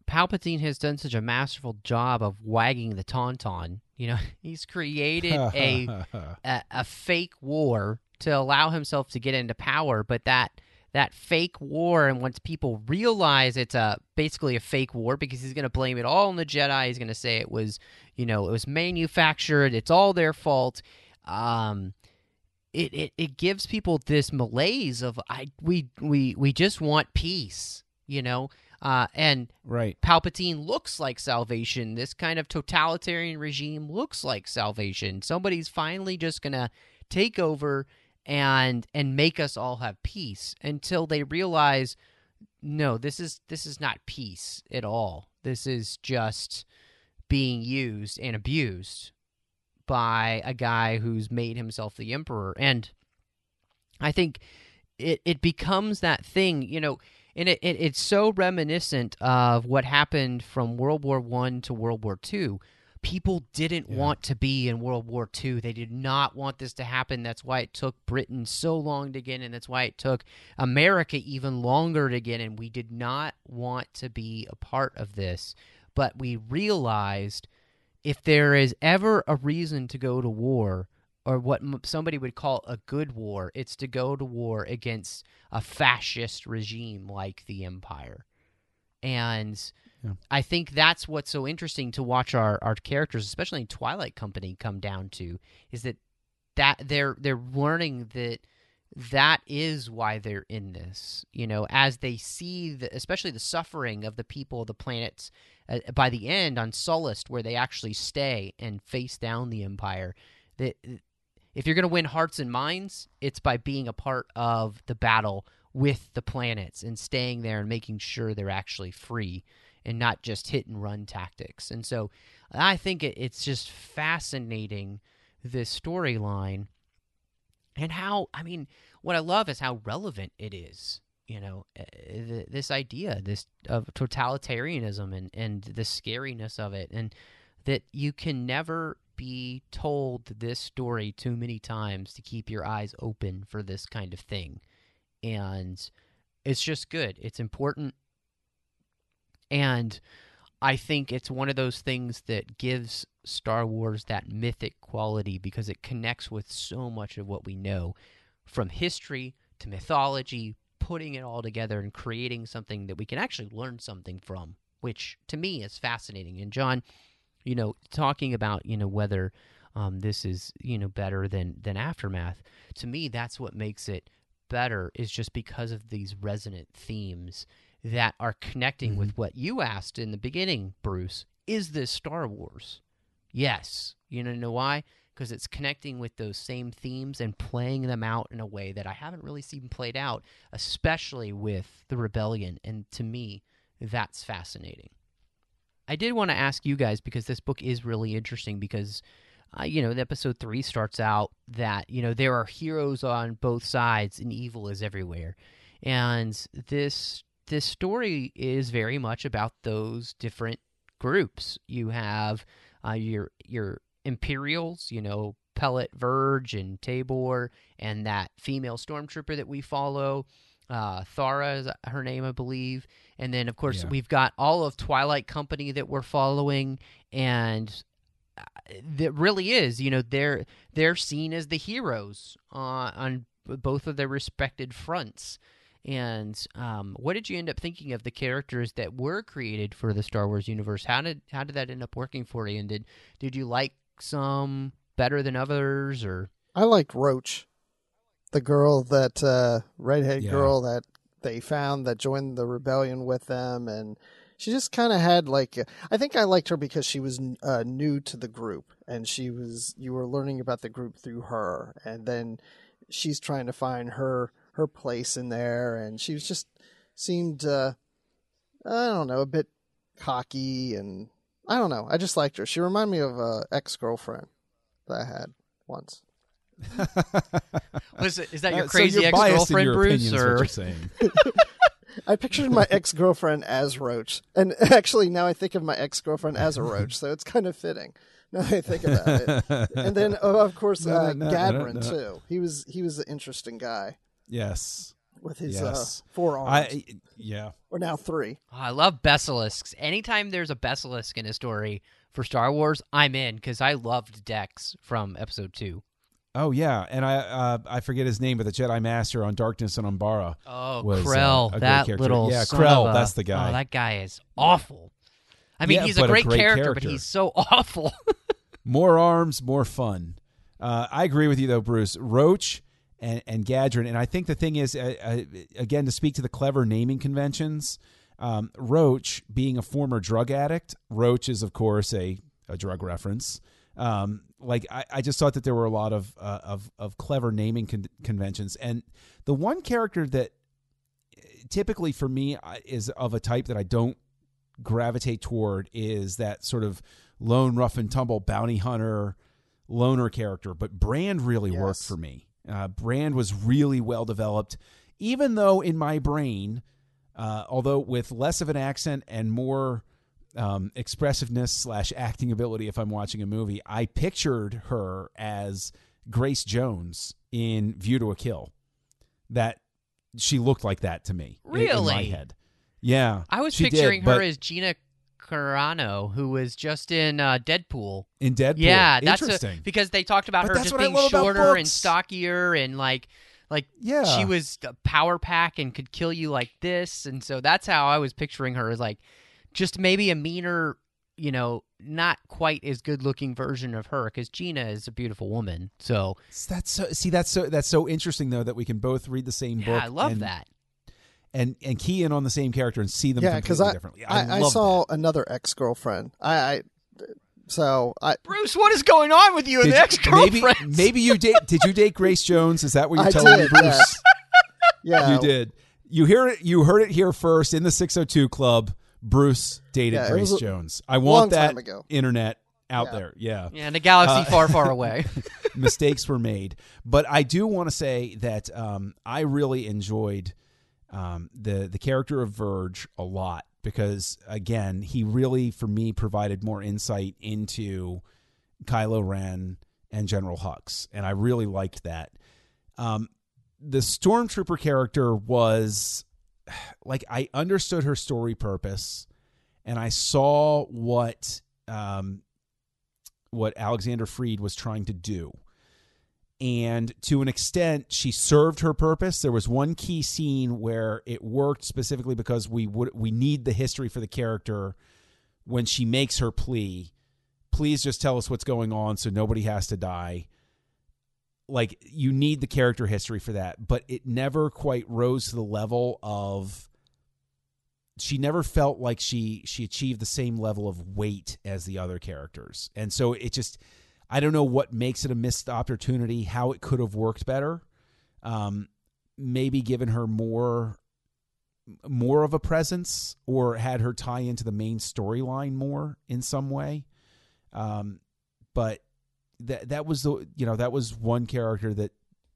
Palpatine has done such a masterful job of wagging the tauntaun. You know, he's created a, a a fake war to allow himself to get into power, but that that fake war and once people realize it's a basically a fake war because he's going to blame it all on the Jedi, he's going to say it was, you know, it was manufactured, it's all their fault. Um it, it, it gives people this malaise of I we we we just want peace, you know, uh, and right. Palpatine looks like salvation. This kind of totalitarian regime looks like salvation. Somebody's finally just gonna take over and and make us all have peace until they realize no, this is this is not peace at all. This is just being used and abused by a guy who's made himself the emperor. And I think it it becomes that thing, you know, and it, it it's so reminiscent of what happened from World War One to World War Two. People didn't Yeah. want to be in World War II. They did not want this to happen. That's why it took Britain so long to get in. That's why it took America even longer to get in. We did not want to be a part of this, but we realized if there is ever a reason to go to war, or what m- somebody would call a good war, it's to go to war against a fascist regime like the Empire. And Yeah. I think that's what's so interesting to watch our, our characters, especially in Twilight Company, come down to is that that they're they're learning that that is why they're in this. You know, as they see, the, especially the suffering of the people the planets uh, by the end on Sullust, where they actually stay and face down the Empire. That if you're going to win hearts and minds, it's by being a part of the battle with the planets and staying there and making sure they're actually free and not just hit and run tactics. And so I think it, it's just fascinating this storyline and how I mean what I love is how relevant it is. You know, uh, th- this idea, this of totalitarianism and and the scariness of it, and that you can never be told this story too many times to keep your eyes open for this kind of thing, and it's just good. It's important, and I think it's one of those things that gives Star Wars that mythic quality because it connects with so much of what we know from history to mythology, putting it all together and creating something that we can actually learn something from, which to me is fascinating. And John, you know, talking about, you know, whether um, this is, you know, better than than Aftermath, to me that's what makes it better is just because of these resonant themes that are connecting with what you asked in the beginning, Bruce. Is this Star Wars? Yes. You know, know why? Because it's connecting with those same themes and playing them out in a way that I haven't really seen played out, especially with the rebellion. And to me, that's fascinating. I did want to ask you guys because this book is really interesting because uh, you know, the episode three starts out that you know there are heroes on both sides and evil is everywhere, and this this story is very much about those different groups. You have uh, your your Imperials, you know, Prelate Verge and Tabor, and that female stormtrooper that we follow. Uh, Thara is her name, I believe. And then, of course, Yeah. we've got all of Twilight Company that we're following, and uh, that really is, you know, they're they're seen as the heroes uh, on both of their respected fronts. And um, what did you end up thinking of the characters that were created for the Star Wars universe? How did how did that end up working for you? And did did you like some better than others, or I liked Roach, the girl that uh, redhead Yeah. girl that they found that joined the rebellion with them, and she just kind of had like I think I liked her because she was uh, new to the group, and she was you were learning about the group through her, and then she's trying to find her her place in there, and she was just seemed uh, I don't know a bit cocky and I don't know. I just liked her. She reminded me of a ex girlfriend that I had once. Was it, is that your Uh, so crazy you're ex girlfriend, your Bruce? opinions, what Or you're saying. I pictured my ex girlfriend as Roach, and actually now I think of my ex girlfriend as a Roach, so it's kind of fitting. Now that I think about it, and then oh, of course No, uh, no, no, Gadrin no, no. too. He was he was an interesting guy yes. with his Yes. uh, four arms, I yeah. or now three. Oh, I love Besalisks. Anytime there's a Besalisk in a story for Star Wars, I'm in because I loved Dex from Episode Two. Oh yeah, and I uh, I forget his name, but the Jedi Master on Darkness and Umbara. Oh, was, uh, Krell, a great that character. little Yeah, son Krell, of a- that's the guy. Oh, that guy is awful. I mean, Yeah, he's a but a great, great character, but he's so awful. More arms, more fun. Uh, I agree with you though, Bruce. Roach and and Gadrin, and I think the thing is, uh, uh, again, to speak to the clever naming conventions. Um, Roach, being a former drug addict, Roach is of course a a drug reference. Um, like I, I just thought that there were a lot of uh, of of clever naming con- conventions, and the one character that typically for me uh, is of a type that I don't gravitate toward is that sort of lone rough and tumble bounty hunter loner character but brand really worked for me uh, brand was really well developed even though in my brain uh, although with less of an accent and more um, expressiveness slash acting ability if i'm watching a movie i pictured her as grace jones in view to a kill that she looked like that to me in- in my Really? head yeah I was she did, picturing her as Gina Carano, who was just in uh, Deadpool. in Deadpool. Yeah, that's a- interesting. because they talked about But her just being shorter and stockier and like like yeah, she was a power pack and could kill you like this and so that's how I was picturing her as like just maybe a meaner, you know, not quite as good looking version of her cuz Gina is a beautiful woman. So, That's so. See, that's so. That's so interesting though that we can both read the same yeah, book. I love and, that. And and key in on the same character and see them Yeah, completely because I differently. I, I, love saw another ex girlfriend. I, I so I Bruce, what is going on with you that. and the Did- ex-girlfriends? Maybe maybe you date. Did you date Grace Jones? Is that what you're I telling me, Bruce? yeah You did. You hear it. You heard it here first in the 602 Club. Bruce dated Yeah, Grace Jones. I want that time ago. internet out Yeah. there. Yeah. yeah, in a galaxy Uh, far far away. mistakes were made. But I do want to say that um, I really enjoyed um, the the character of Verge a lot because again, he really for me provided more insight into Kylo Ren and General Hux, and I really liked that. Um, the stormtrooper character was like I understood her story purpose, and I saw what um, what Alexander Freed was trying to do. And to an extent, she served her purpose. There was one key scene where it worked specifically because we would we need the history for the character when she makes her plea. Please just tell us what's going on so nobody has to die. Like you need the character history for that, but it never quite rose to the level of she never felt like she she achieved the same level of weight as the other characters. And so it just I don't know what makes it a missed opportunity, how it could have worked better. Um, maybe given her more more of a presence or had her tie into the main storyline more in some way. Um, but that that was the you know that was one character that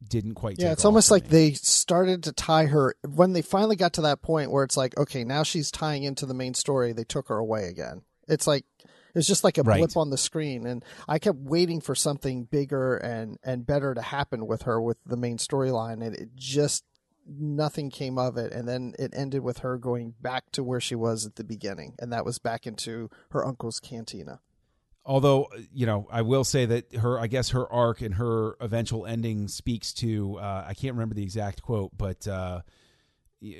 didn't quite. Yeah, it's almost like me. they started to tie her when they finally got to that point where it's like, okay, now she's tying into the main story. They took her away again. It's like it's just like a Right. blip on the screen, and I kept waiting for something bigger and and better to happen with her with the main storyline, and it just nothing came of it. And then it ended with her going back to where she was at the beginning, and that was back into her uncle's cantina. although you know i will say that her i guess her arc and her eventual ending speaks to uh, i can't remember the exact quote but uh,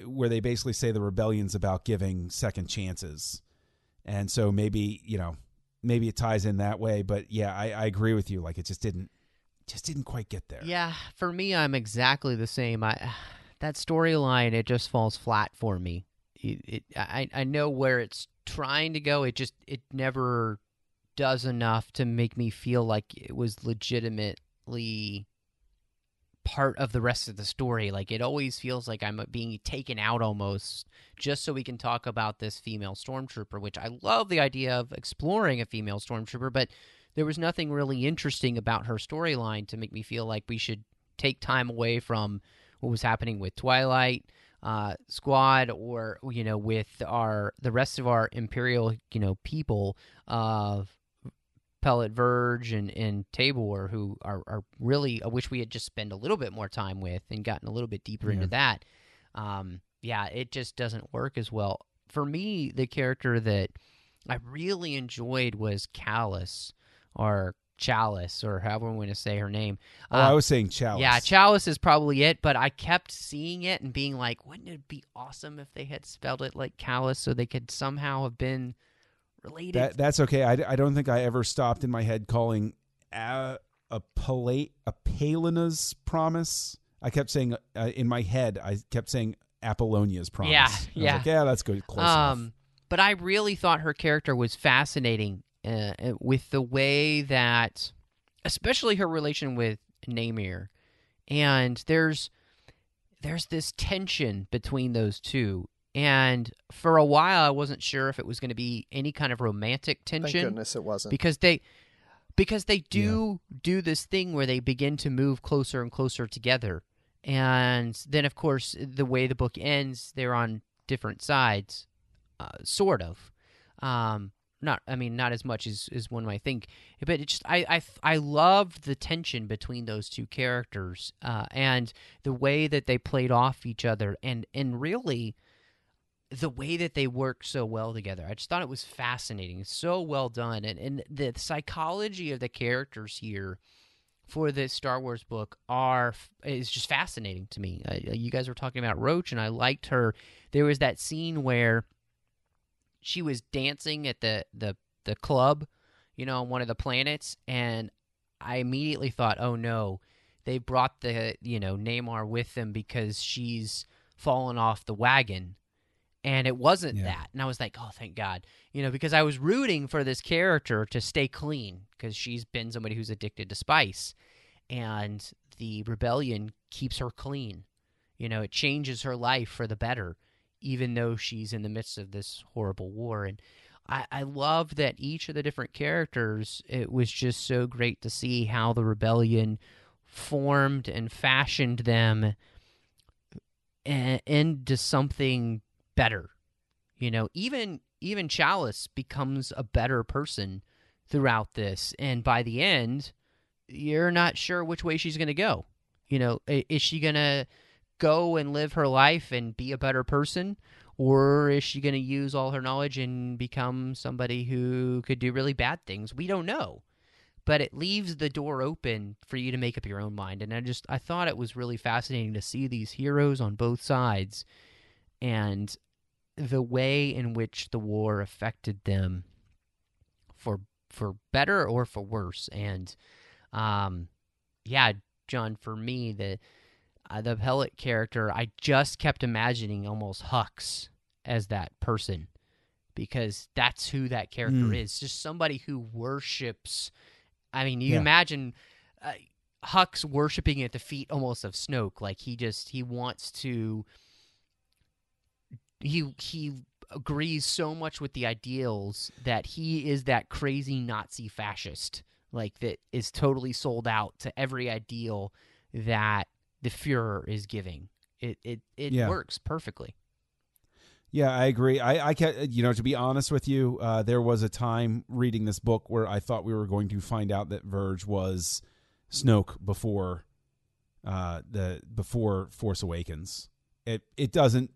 where they basically say the rebellion's about giving second chances and so maybe you know maybe it ties in that way but yeah i, I agree with you like it just didn't just didn't quite get there Yeah, for me, I'm exactly the same. I that storyline it just falls flat for me. It, it, I I know where it's trying to go. It just it never does enough to make me feel like it was legitimately part of the rest of the story. Like it always feels like I'm being taken out almost just so we can talk about this female stormtrooper, which I love the idea of exploring a female stormtrooper, but there was nothing really interesting about her storyline to make me feel like we should take time away from what was happening with Twilight uh, Squad or you know with our the rest of our Imperial you know people of Prelate Verge and, and Tabor, who are, are really, I wish we had just spent a little bit more time with and gotten a little bit deeper Yeah. into that. Um, yeah, it just doesn't work as well. For me, the character that I really enjoyed was Callus or Chalis or however we want to say her name. Oh, Uh, I was saying Chalis. yeah, Chalis is probably it, but I kept seeing it and being like, wouldn't it be awesome if they had spelled it like Callus so they could somehow have been related? That that's okay. I, I don't think I ever stopped in my head calling a a palate a Palena's promise. I kept saying uh, in my head. I kept saying Apollonia's promise. Yeah, yeah. like, yeah, that's good. Close enough. um, but I really thought her character was fascinating uh, uh, with the way that, especially her relation with Namir, and there's there's this tension between those two. And for a while, I wasn't sure if it was going to be any kind of romantic tension. Thank tension goodness it wasn't. because they because they do do this thing where they begin to move closer and closer together and then of course the way the book ends they're on different sides uh, sort of um not i mean not as much as, as one might think but it just i i i loved the tension between those two characters uh and the way that they played off each other and and really the way that they work so well together. I just thought it was fascinating, so well done, and and the psychology of the characters here for this Star Wars book are is just fascinating to me. Uh, you guys were talking about Roach, and I liked her. There was that scene where she was dancing at the the the club, you know, on one of the planets, and I immediately thought, oh no, they brought the you know Neymar with them because she's fallen off the wagon and it wasn't Yeah. that. And i was like oh thank god you know because i was rooting for this character to stay clean because she's been somebody who's addicted to spice. And the rebellion keeps her clean you know it changes her life for the better even though she's in the midst of this horrible war. And I, I love that each of the different characters it was just so great to see how the rebellion formed and fashioned them into something better. You know, even even Chalis becomes a better person throughout this, and by the end, you're not sure which way she's going to go. You know, is she going to go and live her life and be a better person, or is she going to use all her knowledge and become somebody who could do really bad things? We don't know. But it leaves the door open for you to make up your own mind. And I just I thought it was really fascinating to see these heroes on both sides and the way in which the war affected them for for better or for worse and um yeah john for me the uh, the prelate character i just kept imagining almost hux as that person because that's who that character Mm. is just somebody who worships i mean you Yeah. imagine uh, hux worshiping at the feet almost of snoke like he just he wants to he he agrees so much with the ideals that he is that crazy Nazi fascist, like that is totally sold out to every ideal that the Fuhrer is giving. It it it Yeah. works perfectly. Yeah, I agree. I, I can, you know, to be honest with you, uh, there was a time reading this book where I thought we were going to find out that Verge was Snoke before, uh, the before Force Awakens. It it doesn't.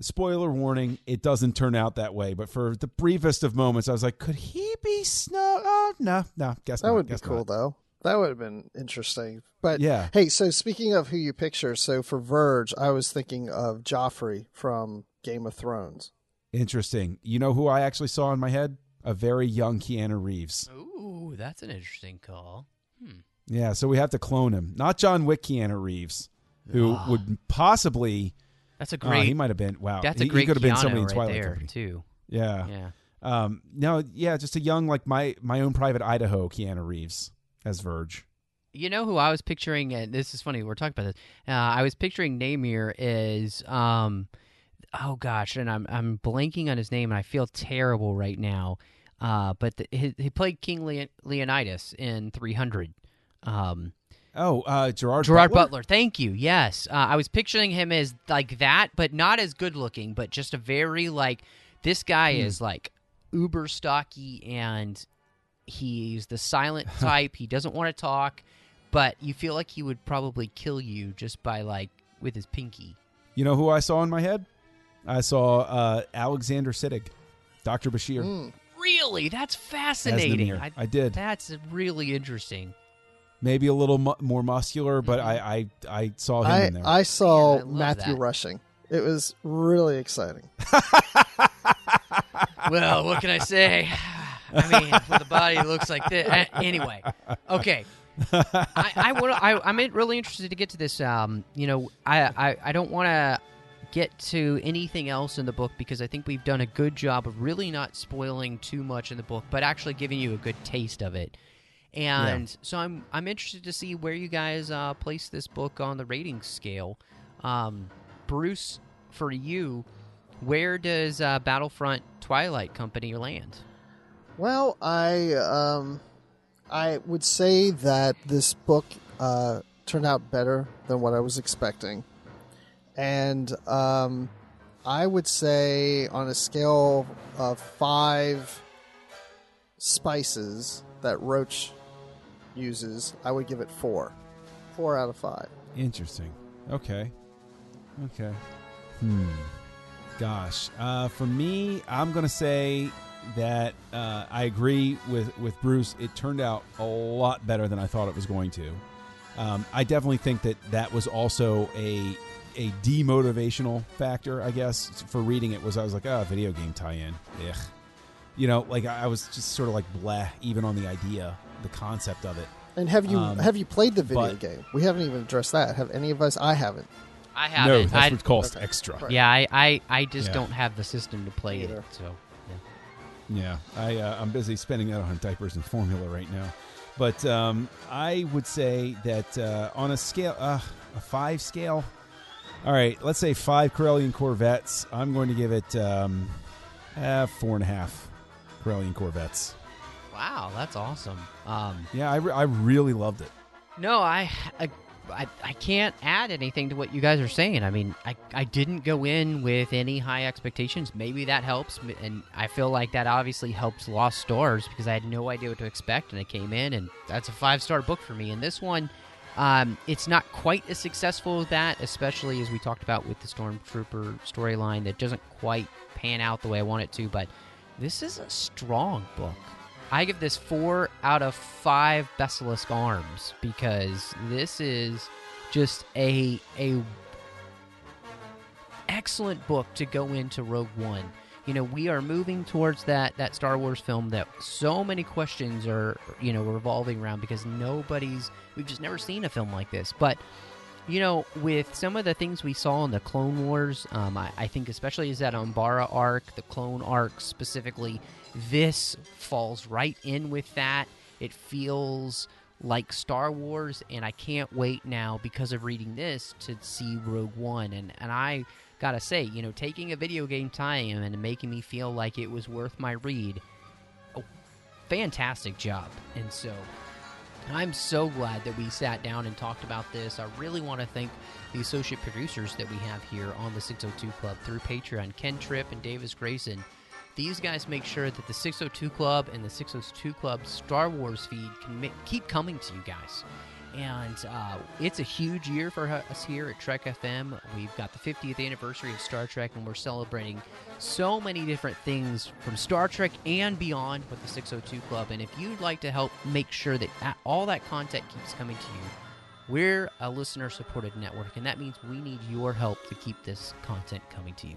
Spoiler warning: It doesn't turn out that way. But for the briefest of moments, I was like, could he be Snoke? Oh no, no, guess that not. would be guess cool not. though. That would have been interesting. But Yeah. hey, so speaking of who you picture, so for Verge, I was thinking of Joffrey from Game of Thrones. Interesting. You know who I actually saw in my head? A very young Keanu Reeves. Ooh, that's an interesting call. Hmm. Yeah, so we have to clone him. Not John Wick Keanu Reeves, who would possibly That's a oh, great. he might have been wow. that's he, a great he could have been somebody in right Twilight there Company. too. Yeah. Yeah. Um no, yeah, just a young like my my own private Idaho Keanu Reeves as Verge. You know who I was picturing, and this is funny. We're talking about this. Uh, I was picturing Namir as, um, oh gosh, and I'm I'm blanking on his name, and I feel terrible right now. Uh, but the, he, he played King Leon, Leonidas in 300. Um, Oh, uh, Gerard. Gerard Butler. Butler. Thank you. Yes, uh, I was picturing him as like that, but not as good looking, but just a very like this guy Hmm. is like uber stocky and he's the silent type. he doesn't want to talk, but you feel like he would probably kill you just by like with his pinky. You know who I saw in my head? I saw uh, Alexander Siddig, Doctor Bashir. Mm. Really, that's fascinating. Namir. I did. That's really interesting. Maybe a little mu- more muscular, but Mm-hmm. I, I I saw him I in there. I saw Man, I love Matthew that. rushing. It was really exciting. well, what can I say? I mean, with a body that looks like this. A- Anyway, okay. I, I want. I, I'm really interested to get to this. Um, you know, I, I, I don't want to get to anything else in the book because I think we've done a good job of really not spoiling too much in the book, but actually giving you a good taste of it. And so I'm I'm interested to see where you guys uh, place this book on the rating scale. Um, Bruce, for you, where does uh, Battlefront Twilight Company land? Well, I um, I would say that this book uh, turned out better than what I was expecting, and um, I would say on a scale of five spices that Roach uses, I would give it four, four out of five. Interesting. Okay. Okay. Hmm. Gosh. Uh, for me, I'm gonna say that uh, I agree with with Bruce. It turned out a lot better than I thought it was going to. Um, I definitely think that that was also a a demotivational factor. I guess for reading it was I was like, oh, video game tie-in. Ugh. You know, like I was just sort of like bleh, even on the idea, the concept of it. And have you Um, have you played the video but- game? We haven't even addressed that. Have any of us? I haven't. I haven't. that's I, what cost okay. extra. Right. yeah, I, I, I just Yeah. don't have the system to play it. Either. So Yeah, I uh, I'm busy spending that on diapers and formula right now, but um, I would say that uh, on a scale, uh, a five scale. All right, let's say five Corellian Corvettes. I'm going to give it um, uh, four and a half Corellian Corvettes. Wow, that's awesome. Um, Yeah, I, re- I really loved it. No, I, I, I, I can't add anything to what you guys are saying. I mean, I, I didn't go in with any high expectations. Maybe that helps, and I feel like that obviously helps Lost Stars because I had no idea what to expect, and I came in, and that's a five star book for me. And this one, um, it's not quite as successful as that, especially as we talked about with the Stormtrooper storyline that doesn't quite pan out the way I want it to. But this is a strong book. I give this four out of five Besalisk arms because this is just a a excellent book to go into Rogue One. You know, we are moving towards that that Star Wars film that so many questions are you know revolving around because nobody's we've just never seen a film like this. But you know, with some of the things we saw in the Clone Wars, um, I, I think especially is that Umbara arc, the Clone arc specifically, this falls right in with that. It feels like Star Wars, and I can't wait now because of reading this to see Rogue One. And, and I gotta say, you know, taking a video game tie-in and making me feel like it was worth my read, a fantastic job. And so I'm so glad that we sat down and talked about this. I really want to thank the associate producers that we have here on the 602 Club through Patreon, Ken Tripp and Davis Grayson. These guys make sure that the 602 Club and the 602 Club Star Wars feed can keep coming to you guys. And uh, it's a huge year for us here at TrekFM. We've got the 50th anniversary of Star Trek, and we're celebrating so many different things from Star Trek and beyond with the 602 Club. And if you'd like to help make sure that all that content keeps coming to you, we're a listener supported network, and that means we need your help to keep this content coming to you.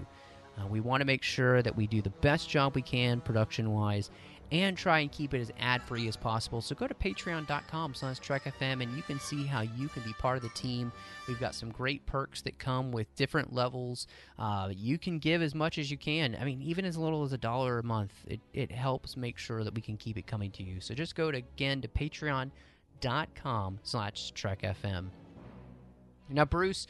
Uh, we want to make sure that we do the best job we can production wise and try and keep it as ad free as possible. So go to patreon.com slash trekfm and you can see how you can be part of the team. We've got some great perks that come with different levels. Uh, you can give as much as you can. I mean, even as little as a dollar a month, it, it helps make sure that we can keep it coming to you. So just go to again to patreon.com slash trekfm. Now, Bruce,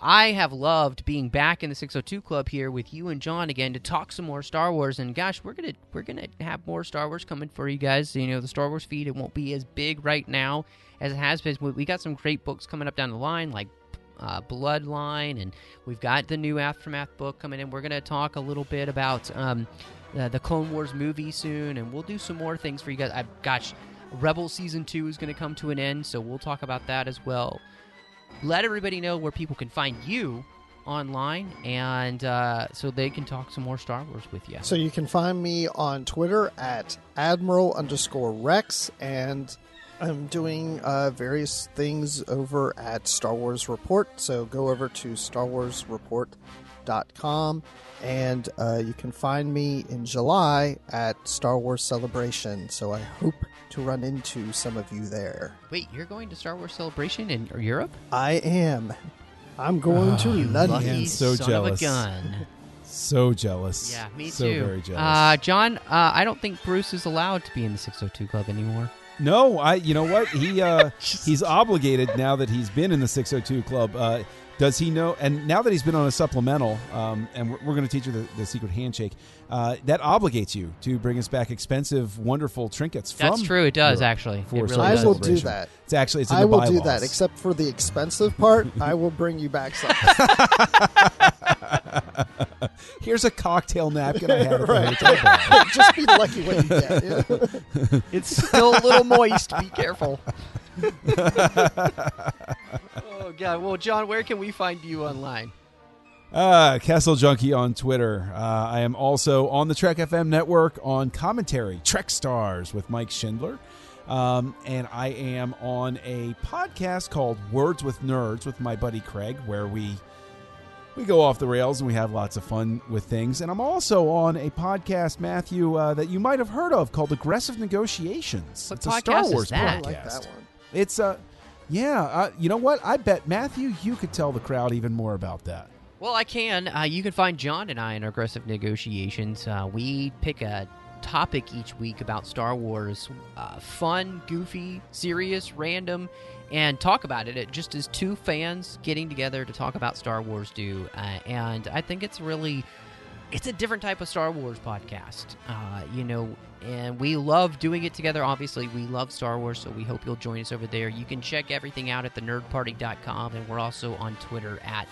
I have loved being back in the 602 Club here with you and John again to talk some more Star Wars. And gosh, we're gonna we're gonna have more Star Wars coming for you guys. You know, the Star Wars feed it won't be as big right now as it has been. We got some great books coming up down the line, like uh, Bloodline, and we've got the new Aftermath book coming in. We're gonna talk a little bit about um, uh, the Clone Wars movie soon, and we'll do some more things for you guys. I've, gosh, Rebel season two is gonna come to an end, so we'll talk about that as well let everybody know where people can find you online and uh, so they can talk some more Star Wars with you. So you can find me on Twitter at Admiral underscore Rex, and I'm doing uh, various things over at Star Wars Report. So go over to StarWarsReport.com, and uh, you can find me in July at Star Wars Celebration. So I hope to run into some of you there. Wait, you're going to Star Wars Celebration in Europe? I am. I'm going to London. Lucky Man, so son jealous. of a gun. So jealous. Yeah, me so too. very jealous. Uh, John, uh, I don't think Bruce is allowed to be in the 602 Club anymore. No, I. You know what? He uh, he's obligated now that he's been in the 602 club. Uh, does he know? And now that he's been on a supplemental, um, and we're, we're going to teach you the, the secret handshake. Uh, that obligates you to bring us back expensive, wonderful trinkets. From That's true. It does Europe actually. It really Star I does. will do that. It's actually it's in I the will do that, except for the expensive part. I will bring you back something. Here's a cocktail napkin I had at the Right. Just be lucky what you get. yeah. It's still a little moist. Be careful. Oh God. Well, John, where can we find you online? Uh, Castle Junkie on Twitter. Uh, I am also on the TrekFM network on commentary, Trek Stars with Mike Schindler. Um, and I am on a podcast called Words with Nerds with my buddy Craig, where we we go off the rails and we have lots of fun with things. And I'm also on a podcast, Matthew, uh, that you might have heard of called Aggressive Negotiations. What it's a Star Wars that? I podcast. like It's uh, yeah. Uh, you know what? I bet Matthew, you could tell the crowd even more about that. Well, I can. Uh, you can find John and I in aggressive negotiations. Uh, we pick a topic each week about Star Wars, uh, fun, goofy, serious, random, and talk about it. It just as two fans getting together to talk about Star Wars do, and I think it's really. It's a different type of Star Wars podcast, uh, you know, and we love doing it together. Obviously, we love Star Wars, so we hope you'll join us over there. You can check everything out at thenerdparty.com, and we're also on Twitter at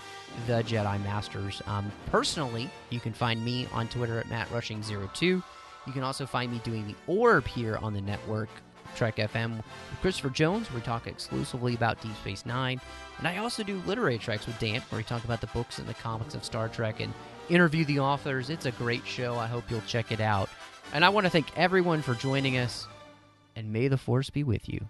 the Jedi Masters. Um, personally, you can find me on Twitter at MattRushing02. You can also find me doing the Orb here on the network, TrekFM, with Christopher Jones, where we talk exclusively about Deep Space Nine. And I also do Literary Treks with Dan, where we talk about the books and the comics of Star Trek and interview the authors. It's a great show. I hope you'll check it out. And I want to thank everyone for joining us, and may the force be with you.